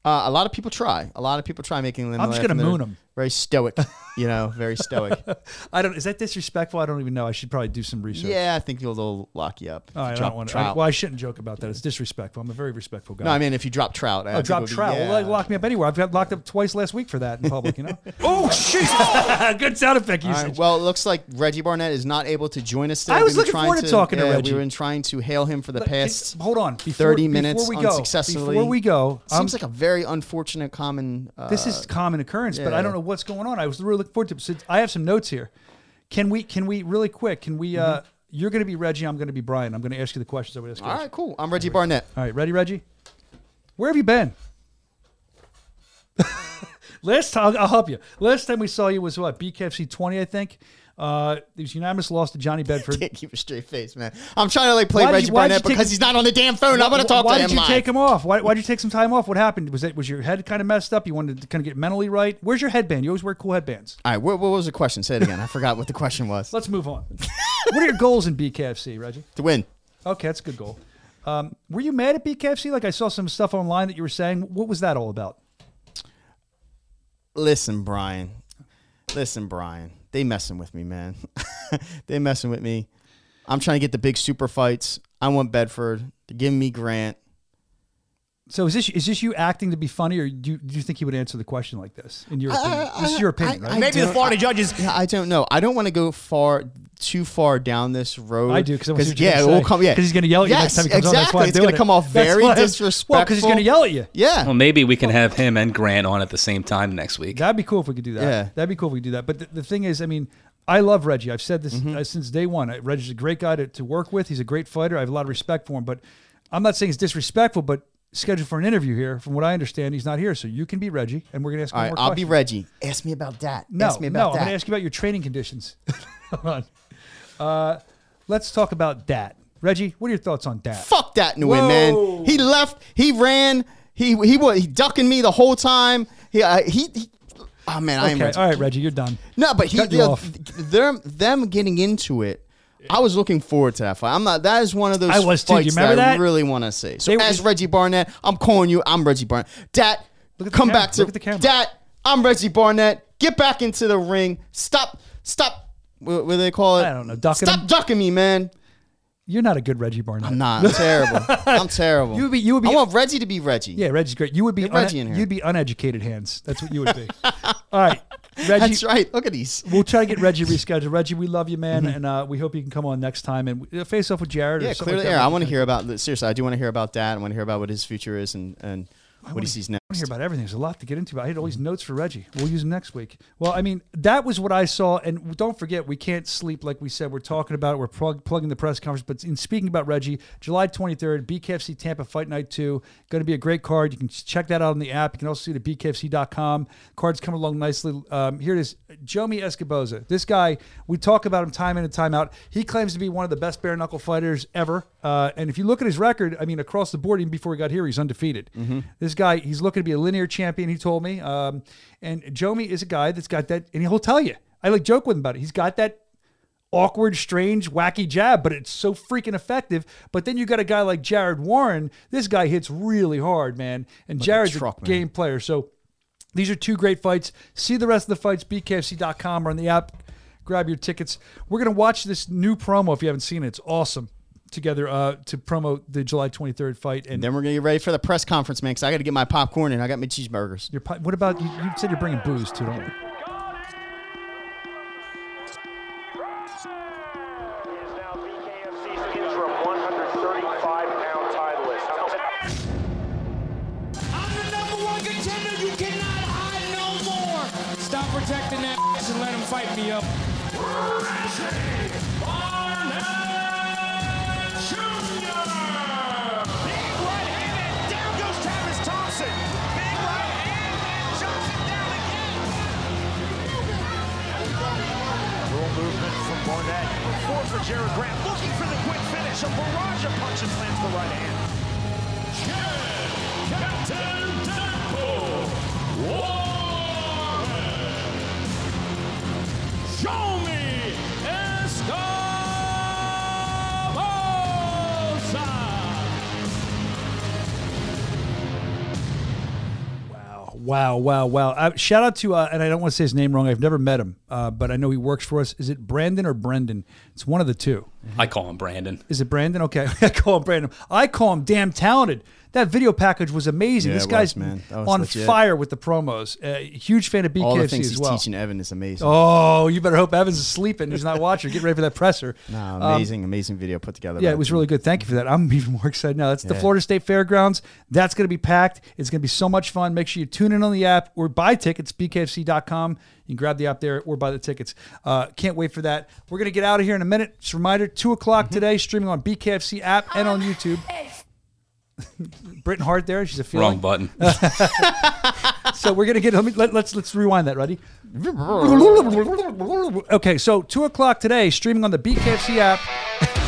uh, a lot of people try. A lot of people try making them. I'm just gonna moon they're moon 'em. Very stoic, [LAUGHS] you know, very stoic. [LAUGHS] I don't. Is that disrespectful? I don't even know. I should probably do some research. yeah, I think you'll they'll lock you up. All right, I don't want to. well, I shouldn't joke about that. It's disrespectful. I'm a very respectful guy. no, I mean if you drop trout, I oh, drop would be- trout. yeah. Well, lock me up anywhere. I've got locked up twice last week for that in public. You know. [LAUGHS] oh shit! [LAUGHS] Good sound effect usage. right, well, it looks like Reggie Barnett is not able to join us today. I was We've looking trying forward to talking to Reggie. We've been trying to hail him for the past hey, hold on. Before, 30 minutes before we go, unsuccessfully. Before we go, Seems um, like a very unfortunate common. Uh, this is common occurrence, but I don't know what's going on. I was really looking forward to. So I have some notes here. Can we? Can we really quick? Can we? Uh, you're going to be Reggie. I'm going to be Brian. I'm going to ask you the questions over this. all right, cool. I'm Reggie Barnett. All right, ready, Reggie? Where have you been? [LAUGHS] Last time, I'll help you. Last time we saw you was what BKFC 20, I think. Uh, it was unanimous loss to Johnny [LAUGHS] Bedford. Can't keep a straight face, man. I'm trying to like play Why did Reggie you- why did Barnett you take- because he's not on the damn phone. I'm going to talk Why to him Why did you live. take him off? Why why did you take some time off? What happened? Was it was your head kind of messed up? You wanted to kind of get mentally right? Where's your headband? You always wear cool headbands. All right, what, what was the question? Say it again. I forgot what the question was. Let's move on. [LAUGHS] what are your goals in BKFC, Reggie? to win. Okay, that's a good goal. Um, were you mad at BKFC? Like I saw some stuff online that you were saying. What was that all about? Listen, Brian. Listen, Brian. They messing with me, man. [LAUGHS] they messing with me. I'm trying to get the big super fights. I want Bedford. to give me Grant. So is this is this you acting to be funny, or do you, do you think he would answer the question like this? In your opinion, this is your opinion, I- right? Maybe the Florida judges. I don't know. I don't want to go far too far down this road. I do because I want to see what you're yeah, gonna it will come. Yeah, because he's going to yell at you yes, next time he comes exactly. on. That's why I'm it's gonna it. come off [LAUGHS] very why disrespectful. Well, because he's going to yell at you. Yeah, Well, maybe we can have him and Grant on at the same time next week. That'd be cool if we could do that. Yeah. That'd be cool if we could do that. But the, the thing is, I mean, I love Reggie. I've said this Mm-hmm. uh, since day one. Uh, Reggie's a great guy to, to work with. He's a great fighter. I have a lot of respect for him. But I'm not saying it's disrespectful, but scheduled for an interview here. From what I understand, he's not here. So you can be Reggie, and we're going to ask All him right, more I'll be. Reggie. Ask me about that. No, Ask me no, about I'm gonna ask you about your training conditions. [LAUGHS] Hold on. Uh, let's talk about Dat. Reggie, what are your thoughts on Dat? Fuck that New Whoa. man. He left. He ran. He he was he ducking me the whole time. He uh, he. he Oh man, I am. Okay, Reggie. all right, Reggie, you're done. No, but he, you them them getting into it I was looking forward to that fight. I'm not. That is one of those I was too. You remember that, I really want to see. So They were- as Reggie Barnett, I'm calling you. I'm Reggie Barnett. Dat, Look at come camera. back to Look at the camera. Dat. I'm Reggie Barnett. Get back into the ring. Stop. Stop. What, what do they call it? I don't know, ducking Stop him? ducking me, man. You're not a good Reggie Barnett. I'm not. I'm [LAUGHS] terrible. I'm terrible. You would be- you would be- I want Reggie to be Reggie. Yeah, Reggie's great. You would be Get Reggie in here. you'd be uneducated hands. That's what you would be. [LAUGHS] All right, Reggie. That's right. Look at these. We'll try to get Reggie [LAUGHS] rescheduled. Reggie, we love you, man, and uh, we hope you can come on next time and uh, face off with Jarod. Yeah, or something clear like that. air. I want to hear about. Seriously, I do want to hear about that. I want to hear about what his future is and and what he sees next. Want to hear about everything. There's a lot to get into. But I had all these notes for Reggie. We'll use them next week. Well, I mean, that was what I saw. And don't forget, we can't sleep like we said. We're talking about it. We're plug, plugging the press conference. But in speaking about Reggie, July 23rd, BKFC Tampa Fight Night 2. Going to be a great card. You can check that out on the app. You can also see the BKFC.com. Cards coming along nicely. Um, here it is Jomi Escoboza. This guy, we talk about him time in and time out. He claims to be one of the best bare knuckle fighters ever. Uh, and if you look at his record, I mean, across the board, even before he got here, he's undefeated. This guy, he's looking to be a linear champion, he told me. Um, and Jomi is a guy that's got that, and he'll tell you. I like joke with him about it. He's got that awkward, strange, wacky jab, but it's so freaking effective. But then you got a guy like Jared Warren. This guy hits really hard, man. And Jared's a, truck, man. game player. So these are two great fights. See the rest of the fights, bkfc.com or on the app. Grab your tickets. We're going to watch this new promo if you haven't seen it. It's awesome. Together uh, to promote the July 23rd fight. And Then we're gonna get ready for the press conference, man. Because I got to get my popcorn and I got my cheeseburgers. your, pi- what about you? You said you're bringing booze too, don't you? is now BKFC's interim 135-pound titleist. I'm the number one contender. You cannot hide no more. Stop protecting that and let him fight me up. Barnett. Four for Jarod Grant. Looking for the quick finish. A barrage of punches lands the right hand. Captain Deadpool. Show me Wow, wow, wow. Uh, shout out to, uh, and I don't want to say his name wrong. I've never met him, uh, but I know he works for us. Is it Brandon or Brendan? It's one of the two. I call him Brandon. Is it Brandon? Okay, [LAUGHS] I call him Brandon. I call him damn talented. That video package was amazing. Yeah, this guy's was, man. Was on legit. fire with the promos. Uh, huge fan of BKFC All the things as he's teaching Evan is amazing. Oh, you better hope Evans is sleeping. He's not watching. Get ready for that presser. [LAUGHS] No, Um, amazing, amazing video put together. yeah, it was the really good. Thank you for that. I'm [LAUGHS] even more excited now. That's the Florida State Fairgrounds. That's going to be packed. It's going to be so much fun. Make sure you tune in on the app or buy tickets, bkfc.com. You can grab the app there or buy the tickets. Uh, can't wait for that. We're going to get out of here in a minute. Just a reminder, 2 o'clock Mm-hmm. today, streaming on BKFC app and on YouTube. [LAUGHS] Britain Hart there. She's a feeling. Wrong button. [LAUGHS] so we're gonna get. Let me let, let's let's rewind that. Ready? [LAUGHS] Okay, so two o'clock today, streaming on the BKFC app.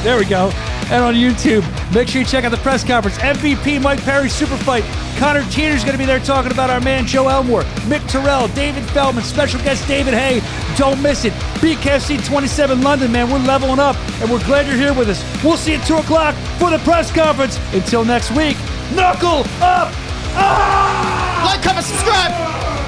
There we go, and on YouTube. Make sure you check out the press conference. MVP Mike Perry super fight. Connor Teeter's gonna be there talking about our man Joe Elmore, Mick Terrill, David Feldman, special guest David Haye. Don't miss it. BKFC 27 London, man. We're leveling up, and we're glad you're here with us. We'll see you at two o'clock for the press conference. Until next week, knuckle up. Ah! Like, comment, subscribe.